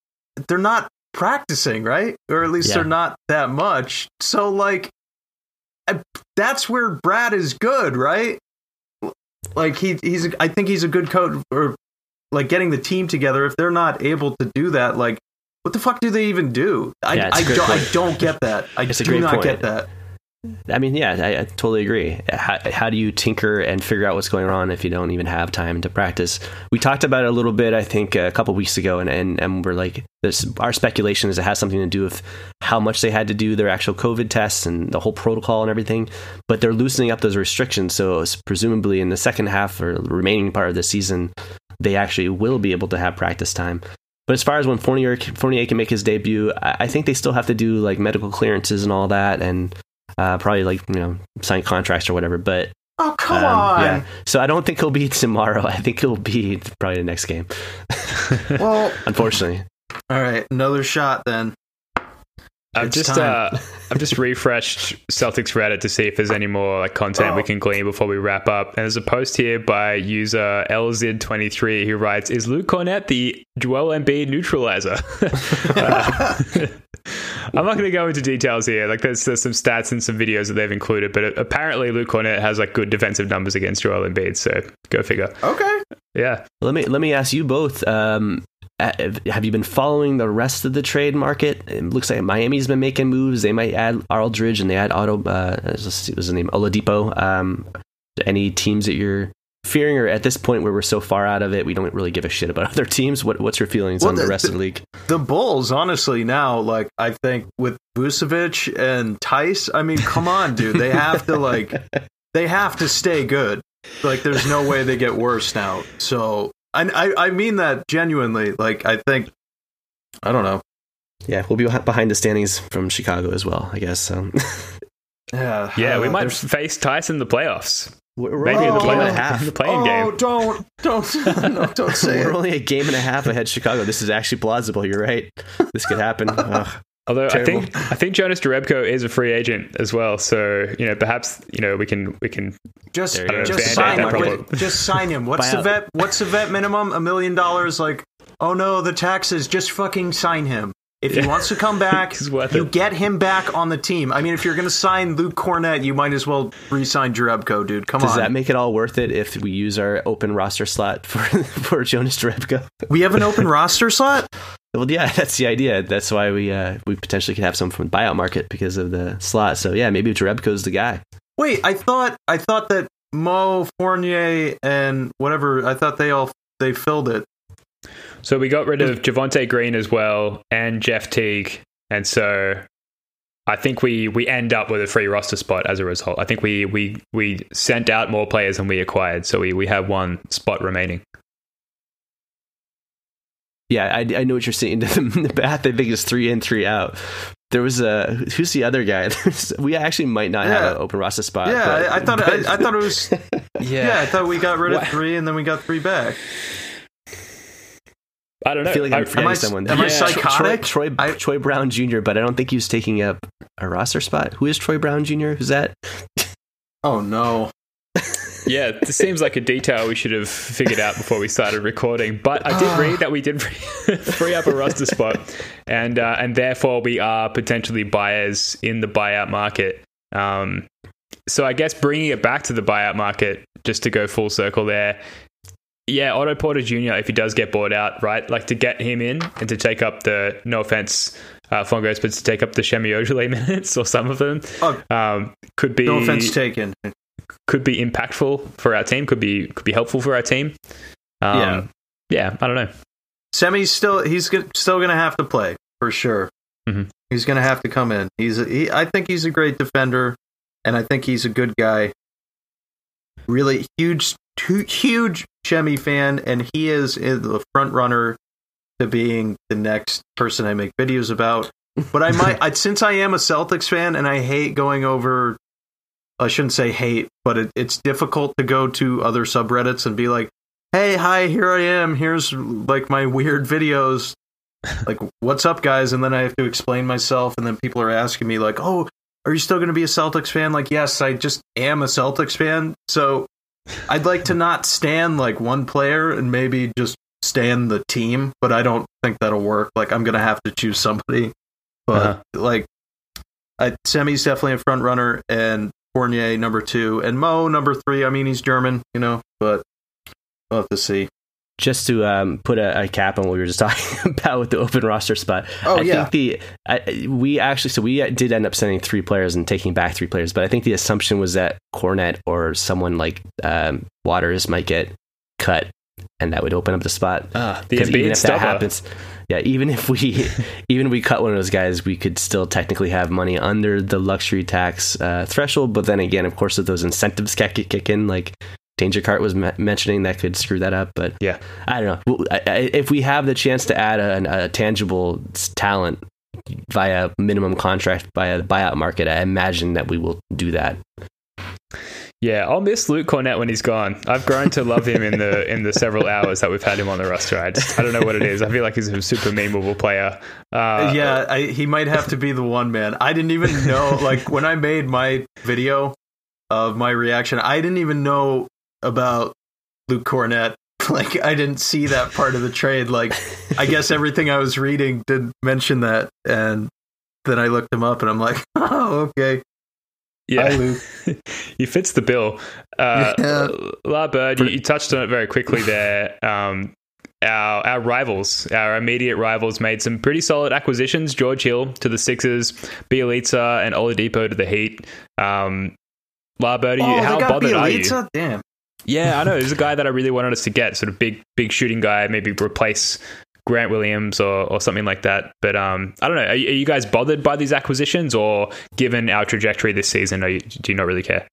Speaker 3: they're not practicing, right? Or at least
Speaker 4: Yeah.
Speaker 3: they're not that much." So like that's where Brad is good, right? Like he he's I think he's a good coach or like getting the team together if they're not able to do that like what the fuck do they even do? I,
Speaker 4: Yeah,
Speaker 3: I don't I don't get that. I
Speaker 4: It's
Speaker 3: do not
Speaker 4: point.
Speaker 3: get that.
Speaker 4: I mean, yeah, I, I totally agree. How, how do you tinker and figure out what's going on if you don't even have time to practice? We talked about it a little bit, I think, a couple weeks ago, and, and, and we're like, this, our speculation is it has something to do with how much they had to do their actual COVID tests and the whole protocol and everything. But they're loosening up those restrictions, so presumably in the second half or remaining part of the season, they actually will be able to have practice time. But as far as when Fournier, Fournier can make his debut, I, I think they still have to do like medical clearances and all that, and uh, probably like you know sign contracts or whatever. But
Speaker 3: Oh come
Speaker 4: um,
Speaker 3: on.
Speaker 4: yeah, so I don't think he'll be tomorrow. I think he'll be probably the next game.
Speaker 3: Well,
Speaker 4: Unfortunately,
Speaker 3: all right, another shot then.
Speaker 2: I've
Speaker 3: It's
Speaker 2: just uh, I've just refreshed Celtics Reddit to see if there's any more like content we
Speaker 3: Oh.
Speaker 2: can glean before we wrap up. And there's a post here by user LZ23 who writes, "Is Luke Kornet the Joel Embiid neutralizer?" Uh, I'm not going to go into details here. Like there's, there's some stats and some videos that they've included, but apparently Luke Kornet has like good defensive numbers against Joel Embiid. So go figure.
Speaker 3: Okay.
Speaker 2: Yeah.
Speaker 4: Let me let me ask you both. Um, uh, have you been following the rest of the trade market? It looks like Miami's been making moves. They might add Aldridge and they add Otto. Uh, let's see, what was his name Oladipo. Um, any teams that you're fearing, or at this point where we're so far out of it, we don't really give a shit about other teams? What what's your feelings
Speaker 3: Well,
Speaker 4: on the
Speaker 3: the-
Speaker 4: rest of the league?
Speaker 3: The Bulls, honestly, now, like, I think with Vucevic and Theis, I mean, come on, dude. They have to, like, they have to stay good. Like, there's no way they get worse now. So, I, I, I mean that genuinely. Like, I think, I don't know.
Speaker 4: Yeah, we'll be behind the standings from Chicago as well, I guess. Um,
Speaker 3: Yeah.
Speaker 2: Yeah, we
Speaker 3: uh,
Speaker 2: might
Speaker 3: there's-
Speaker 2: face Tyson in the playoffs.
Speaker 4: we're
Speaker 2: Maybe in the
Speaker 3: Oh,
Speaker 4: game and a
Speaker 2: playoff,
Speaker 4: half.
Speaker 2: in the playing
Speaker 3: oh,
Speaker 2: game.
Speaker 3: don't, don't, no, don't say
Speaker 4: We're
Speaker 3: it.
Speaker 4: only a game and a half ahead Chicago. This is actually plausible. You're right. This could happen. Ugh.
Speaker 2: Although
Speaker 4: Terrible.
Speaker 2: I think I think Jonas Jerebko is a free agent as well, so you know perhaps you know we can we can
Speaker 3: Just,
Speaker 4: There go.
Speaker 3: just sign him.
Speaker 2: problem.
Speaker 3: Just sign him. What's the vet? What's the vet minimum? A million dollars? Like, oh no, the taxes. Just fucking sign him. If he wants to come back, you get him back on the team. I mean, if you're going to sign Luke Kornet, you might as well re-sign Jerebko, dude. Come
Speaker 4: Does
Speaker 3: on.
Speaker 4: Does that make it all worth it if we use our open roster slot for for Jonas Jerebko?
Speaker 3: we have an open roster slot.
Speaker 4: Well, yeah, that's the idea. That's why we uh, we potentially could have some from the buyout market because of the slot. So yeah, maybe Jerebko's the guy.
Speaker 3: Wait, I thought I thought that Mo Fournier and whatever. I thought they all they filled it.
Speaker 2: So we got rid of Javonte Green as well and Jeff Teague, and so I think we we end up with a free roster spot as a result. I think we we we sent out more players than we acquired, so we we have one spot remaining.
Speaker 4: Yeah, I, I know what you're saying. the path I think is three in, three out. There was a who's the other guy? we actually might not have an open roster spot.
Speaker 3: yeah,
Speaker 4: but-
Speaker 3: I, I thought
Speaker 4: but-
Speaker 3: I, I thought it was. Yeah. I thought we got rid of
Speaker 2: What?
Speaker 3: three and then we got three back.
Speaker 2: I don't know.
Speaker 4: I feel like I'm
Speaker 2: I-
Speaker 4: forgetting
Speaker 3: I-
Speaker 4: someone.
Speaker 3: am I psychotic?
Speaker 4: Troy, Troy,
Speaker 3: I-
Speaker 4: Troy Brown Jr., but I don't think he was taking up a roster spot. Who is Troy Brown Jr.? Who's that?
Speaker 3: Oh no.
Speaker 2: Yeah, this seems like a detail we should have figured out before we started recording. But I did read that we did free, free up a roster spot, and uh, and therefore we are potentially buyers in the buyout market. Um, so I guess bringing it back to the buyout market, just to go full circle there. Yeah, Otto Porter Jr. If he does get bought out, right, like to get him in and to take up the no offense, uh, Fongos, but to take up the Semi Ojeleye minutes or some of them,
Speaker 3: Oh.
Speaker 2: um, could be
Speaker 3: No offense taken.
Speaker 2: could be impactful for our team, could be could be helpful for our team. Um,
Speaker 4: Yeah.
Speaker 2: yeah, I don't know.
Speaker 3: Semi's still he's go- still going to have to play for sure.
Speaker 2: Mhm.
Speaker 3: He's going to have to come in. He's a, he, I think he's a great defender, and I think he's a good guy. Really huge, hu- huge Semi fan, and he is the front runner to being the next person I make videos about. But I might, I, since I am a Celtics fan, and I hate going over. I shouldn't say hate, but it, it's difficult to go to other subreddits and be like, hey hi here i am here's like my weird videos like what's up guys and then i have to explain myself and then people are asking me like oh are you still going to be a celtics fan like yes i just am a celtics fan so i'd like to not stand like one player and maybe just stand the team but i don't think that'll work. Like i'm going to have to choose somebody. But
Speaker 2: Uh-huh.
Speaker 3: like I, semi's definitely a front runner and fournier number two and mo number three. I mean he's german you know but we'll have to see
Speaker 4: just to um, put a, a cap on what we were just talking about with the open roster spot.
Speaker 3: Oh,
Speaker 4: I
Speaker 3: yeah.
Speaker 4: think the I, we actually so we did end up sending three players and taking back three players, but I think the assumption was that Kornet or someone like um, Waters might get cut, and that would open up the spot.
Speaker 2: The
Speaker 4: 'Cause even
Speaker 2: Embiid
Speaker 4: if that
Speaker 2: stopper.
Speaker 4: happens, yeah, even if we even if we cut one of those guys, we could still technically have money under the luxury tax uh, threshold. But then again, of course, if those incentives kick, kick in, like Danger Cart was me- mentioning, that could screw that up. But
Speaker 2: Yeah.
Speaker 4: I don't know. Well, I, I, if we have the chance to add a, a tangible talent via minimum contract via the buyout market, I imagine that we will do that.
Speaker 2: Yeah, I'll miss Luke Kornet when he's gone. I've grown to love him in the in the several hours that we've had him on the roster. I just I don't know what it is. I feel like he's a super memeable player. Uh,
Speaker 3: yeah, I, he might have to be the one man. I didn't even know. Like when I made my video of my reaction, I didn't even know about Luke Kornet. Like I didn't see that part of the trade. Like I guess everything I was reading did mention that, and then I looked him up, and I'm like, oh, okay.
Speaker 2: Yeah,
Speaker 3: Hi, Luke.
Speaker 2: he fits the bill. Uh,
Speaker 3: Yeah.
Speaker 2: La Bird, you, you touched on it very quickly there. Um, our our rivals, our immediate rivals, made some pretty solid acquisitions. George Hill to the Sixers, Bjelica and Oladipo to the Heat. Um, La Bird,
Speaker 3: Oh,
Speaker 2: how bothered are you?
Speaker 3: Damn.
Speaker 2: Yeah, I know. There's a guy that I really wanted us to get, sort of big, big shooting guy, maybe replace Grant Williams or, or something like that. But um, I don't know. Are, are you guys bothered by these acquisitions, or given our trajectory this season, you, do you not really care?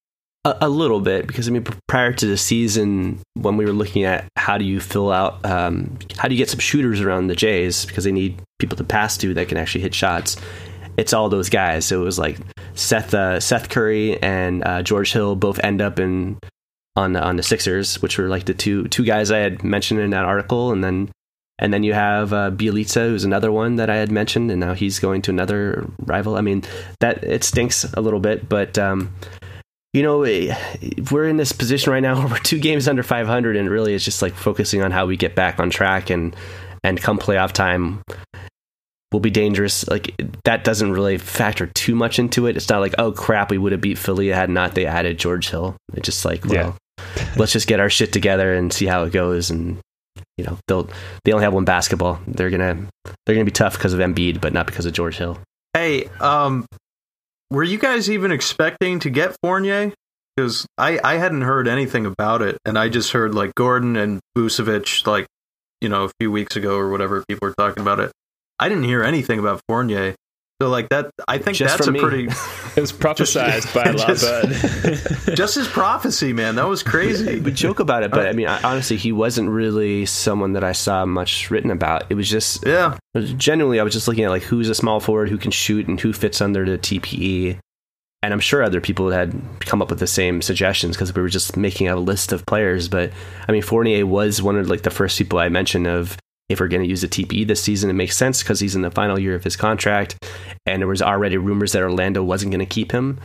Speaker 4: A, a little bit because I mean, prior to the season, when we were looking at how do you fill out, um, how do you get some shooters around the Jays because they need people to pass to that can actually hit shots. It's all those guys. So it was like Seth, uh, Seth Curry and uh, George Hill both end up in on the, on the Sixers, which were like the two two guys I had mentioned in that article, and then and then you have uh, Bjelica, who's another one that I had mentioned, and now he's going to another rival. I mean, that it stinks a little bit, but um, you know, eh, we're in this position right now where we're two games under 500, and really it's just like focusing on how we get back on track and and come playoff time will be dangerous. Like that doesn't really factor too much into it. It's not like, oh crap, we would have beat Philly had not they added George Hill. It's just like, well, let's just get our shit together and see how it goes. And you know, they'll they only have one basketball. They're gonna they're gonna be tough because of Embiid, but not because of George Hill.
Speaker 3: Hey, um, were you guys even expecting to get Fournier? Because I, I hadn't heard anything about it, and I just heard like Gordon and Vucevic, like you know, a few weeks ago or whatever. People were talking about it. I didn't hear anything about Fournier. So like that, I think
Speaker 4: Just
Speaker 3: that's a
Speaker 4: me.
Speaker 3: pretty
Speaker 2: It was prophesized by La
Speaker 3: just-
Speaker 2: Bird.
Speaker 3: just his prophecy, man. That was crazy.
Speaker 4: we joke about it, but I mean, I, honestly, he wasn't really someone that I saw much written about. It was just
Speaker 3: Yeah,
Speaker 4: genuinely, I was just looking at like who's a small forward who can shoot and who fits under the TPE. And I'm sure other people had come up with the same suggestions because we were just making a list of players. But I mean, Fournier was one of like the first people I mentioned of if we're going to use the TPE this season, it makes sense because he's in the final year of his contract, and there was already rumors that Orlando wasn't going to keep him.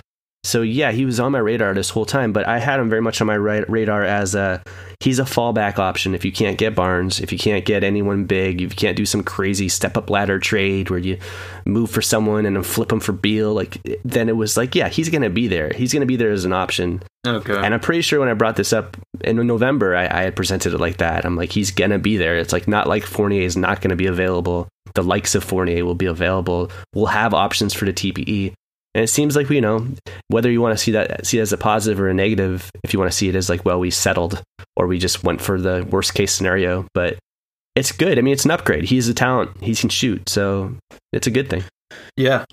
Speaker 4: So yeah, he was on my radar this whole time, but I had him very much on my ra- radar as a he's a fallback option if you can't get Barnes, if you can't get anyone big, if you can't do some crazy step up ladder trade where you move for someone and then flip him for Beal, like then it was like yeah, he's going to be there. He's going to be there as an option.
Speaker 3: okay.
Speaker 4: And I'm pretty sure when I brought this up in November, I, I had presented it like that. I'm like, he's gonna be there. It's like not like Fournier is not gonna be available. The likes of Fournier will be available. We'll have options for the TPE. And it seems like we you know whether you want to see that see it as a positive or a negative. If you want to see it as like, well, we settled or we just went for the worst case scenario, but it's good. I mean, it's an upgrade. He's a talent. He can shoot, so it's a good thing.
Speaker 3: yeah,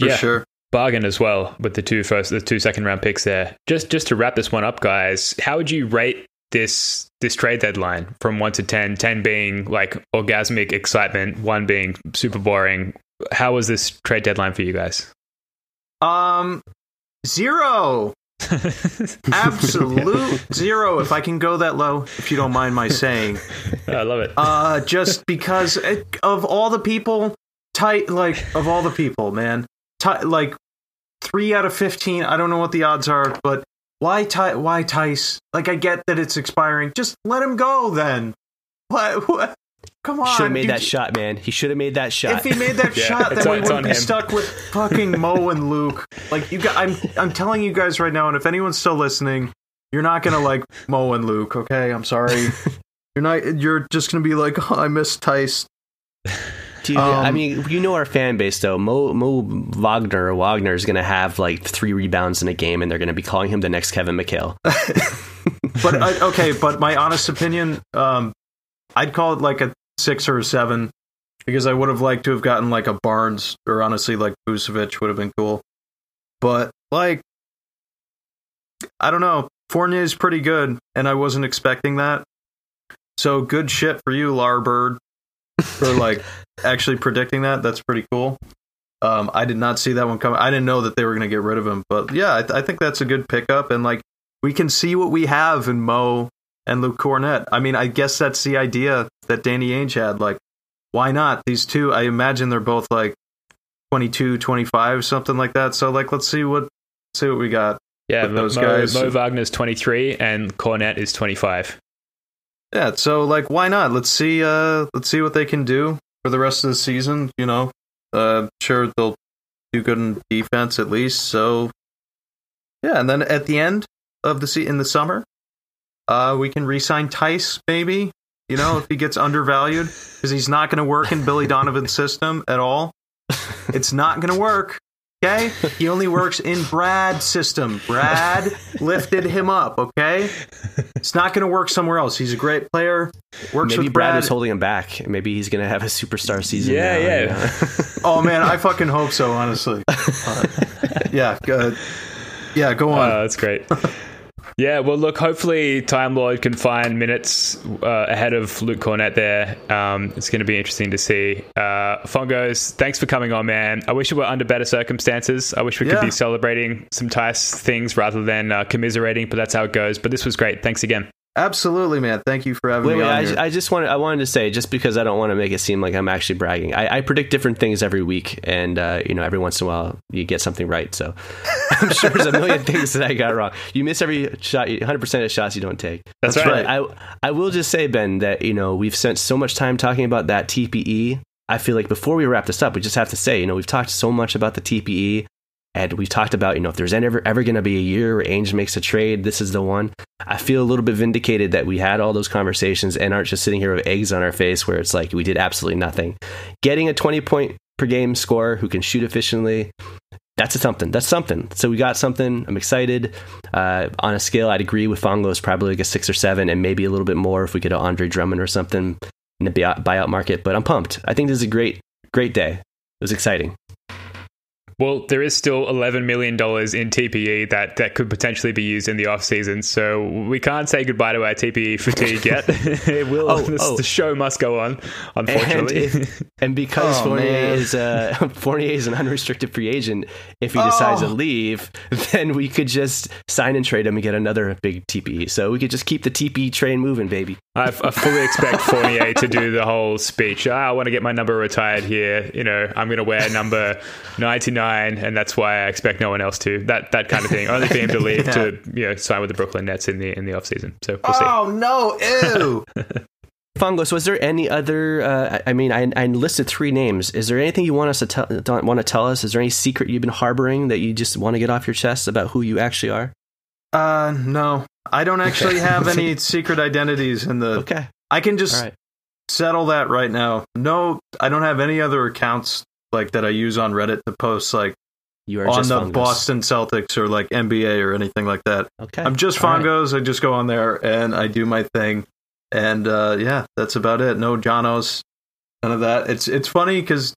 Speaker 3: for
Speaker 2: Yeah.
Speaker 3: sure.
Speaker 2: bargain as well with the two first the two second round picks there. Just just to wrap this one up, guys, how would you rate this this trade deadline from one to 10, 10 being like orgasmic excitement, one being super boring. How was this trade deadline for you guys?
Speaker 3: Um, zero. Absolute zero. If I can go that low, if you don't mind my saying.
Speaker 2: I love it.
Speaker 3: Uh, just because it, of all the people, tight like of all the people, man, tight, like three out of fifteen. I don't know what the odds are, but why Ty- Why Theis? Like, I get that it's expiring. Just let him go then. What? what? Come on, He
Speaker 4: Should have made
Speaker 3: dude.
Speaker 4: that shot, man. He should have made that shot.
Speaker 3: If he made that
Speaker 2: Yeah,
Speaker 3: shot, then
Speaker 2: on-
Speaker 3: we wouldn't be
Speaker 2: him.
Speaker 3: stuck with fucking Mo and Luke. Like you got, I'm, I'm telling you guys right now, and if anyone's still listening, you're not gonna like Mo and Luke. Okay, I'm sorry. You're not. You're just gonna be like, oh, I miss Theis.
Speaker 4: Dude, I
Speaker 3: Um,
Speaker 4: mean, you know our fan base though. Mo Mo Wagner or Wagner is going to have like three rebounds in a game, and they're going to be calling him the next Kevin McHale.
Speaker 3: But uh, okay, but my honest opinion, um, I'd call it like a six or a seven because I would have liked to have gotten like a Barnes or honestly like Vucevic would have been cool. But like, I don't know. Fournier is pretty good, and I wasn't expecting that. So good shit for you, Larbird, for like actually predicting that. That's pretty cool. Um, I did not see that one coming. I didn't know that they were going to get rid of him, but yeah, I, th- I think that's a good pickup. And like, we can see what we have in Mo and Luke Kornet. I mean, I guess that's the idea that Danny Ainge had. Like, why not these two? I imagine they're both like 22, 25, something like that. So like, let's see what see what we got.
Speaker 2: Yeah,
Speaker 3: those
Speaker 2: Mo,
Speaker 3: guys.
Speaker 2: Mo Wagner's 23 and Kornet is 25.
Speaker 3: Yeah, so like, why not? Let's see. Uh, let's see what they can do for the rest of the season. You know, uh, sure they'll do good in defense at least. So yeah, and then at the end of the se- in the summer, uh, we can re-sign Theis maybe. You know, if he gets undervalued because he's not going to work in Billy Donovan's system at all. It's not going to work. Okay, he only works in Brad's system. Brad lifted him up. Okay, it's not going to work somewhere else. He's a great player. Works
Speaker 4: Maybe
Speaker 3: with
Speaker 4: Brad
Speaker 3: Brad.
Speaker 4: was holding him back. Maybe he's gonna have a superstar season.
Speaker 2: Yeah,
Speaker 4: now,
Speaker 2: yeah.
Speaker 4: you know?
Speaker 3: oh man, I fucking hope so. Honestly, Uh, yeah, go, yeah, go on.
Speaker 2: Oh, that's great. Yeah, well, look, hopefully Time Lord can find minutes uh, ahead of Luke Kornet there. Um, it's going to be interesting to see. Uh, Fongos, thanks for coming on, man. I wish it were under better circumstances. I wish we could be celebrating some Theis things rather than uh, commiserating, but that's how it goes. But this was great. Thanks again.
Speaker 3: Absolutely, man. Thank you for having
Speaker 4: Wait,
Speaker 3: me
Speaker 4: wait.
Speaker 3: on
Speaker 4: I,
Speaker 3: here.
Speaker 4: I just wanted, I wanted to say, just because I don't want to make it seem like I'm actually bragging, I, I predict different things every week, and uh, you know, every once in a while you get something right. So I'm sure there's a million things that I got wrong. You miss every shot, 100 percent of shots you don't take.
Speaker 2: That's
Speaker 3: That's
Speaker 2: right.
Speaker 3: right.
Speaker 4: I I will just say, Ben, that you know we've spent so much time talking about that TPE. I feel like before we wrap this up, we just have to say, you know, we've talked so much about the TPE, and we've talked about, you know, if there's ever ever going to be a year where Ainge makes a trade, this is the one. I feel a little bit vindicated that we had all those conversations and aren't just sitting here with eggs on our face, where it's like we did absolutely nothing. Getting a 20 point per game scorer who can shoot efficiently. That's a something. That's something. So we got something. I'm excited. Uh, on a scale, I'd agree with Fongos, probably like a six or seven, and maybe a little bit more if we get an Andre Drummond or something in the buyout market. But I'm pumped. I think this is a great, great day. It was exciting.
Speaker 2: Well, there is still $11 million in TPE that, that could potentially be used in the off season, so we can't say goodbye to our TPE fatigue yet. it will.
Speaker 4: Oh,
Speaker 2: this-
Speaker 4: oh.
Speaker 2: The show must go on,
Speaker 4: And,
Speaker 2: unfortunately.
Speaker 4: if, and because
Speaker 3: Oh,
Speaker 4: Fournier
Speaker 3: man.
Speaker 4: is uh, Fournier is an unrestricted free agent, if he decides to
Speaker 3: Oh.
Speaker 4: leave, then we could just sign and trade him and get another big TPE. So we could just keep the TPE train moving, baby.
Speaker 2: I, I fully expect Fournier to do the whole speech. "Ah, I want to get my number retired here. You know, I'm going to wear number 99, and that's why I expect no one else to. That that kind of thing. Only for him to leave to you know sign with the Brooklyn Nets in the in the off season. So we'll see.
Speaker 3: oh no, ew.
Speaker 4: Fungos, was there any other? Uh, I I mean, I, I listed three names. Is there anything you want us to tell, don't want to tell us? Is there any secret you've been harboring that you just want to get off your chest about who you actually are?
Speaker 3: uh, no, I don't actually have any secret identities in the.
Speaker 4: Okay,
Speaker 3: I can just
Speaker 4: all right.
Speaker 3: settle that right now. No, I don't have any other accounts like that I use on Reddit to post like
Speaker 4: You are
Speaker 3: on the
Speaker 4: Fungos.
Speaker 3: Boston Celtics or like NBA or anything like that.
Speaker 4: Okay,
Speaker 3: I'm just
Speaker 4: all right.
Speaker 3: Fongos. I just go on there and I do my thing, and uh, yeah, that's about it. No Jonos, none of that. It's it's funny because,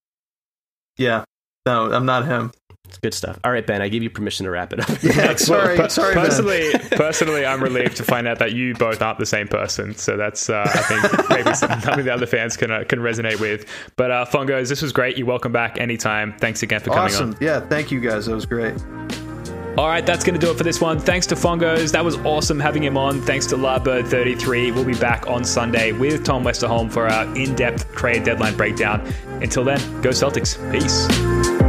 Speaker 3: yeah, no, I'm not him.
Speaker 4: It's good stuff. All right, Ben, I give you permission to wrap it up.
Speaker 3: Yeah, sorry,
Speaker 2: Per-
Speaker 3: sorry, Ben.
Speaker 2: personally, personally, I'm relieved to find out that you both aren't the same person. So that's, uh, I think, maybe something the other fans can uh, can resonate with. But uh, Fongos, this was great. You're welcome back anytime. Thanks again for coming on.
Speaker 3: Awesome. Yeah, thank you guys. That was great.
Speaker 2: All right, that's going to do it for this one. Thanks to Fongos. That was awesome having him on. Thanks to Larbird33. We'll be back on Sunday with Tom Westerholm for our in depth trade deadline breakdown. Until then, go Celtics. Peace.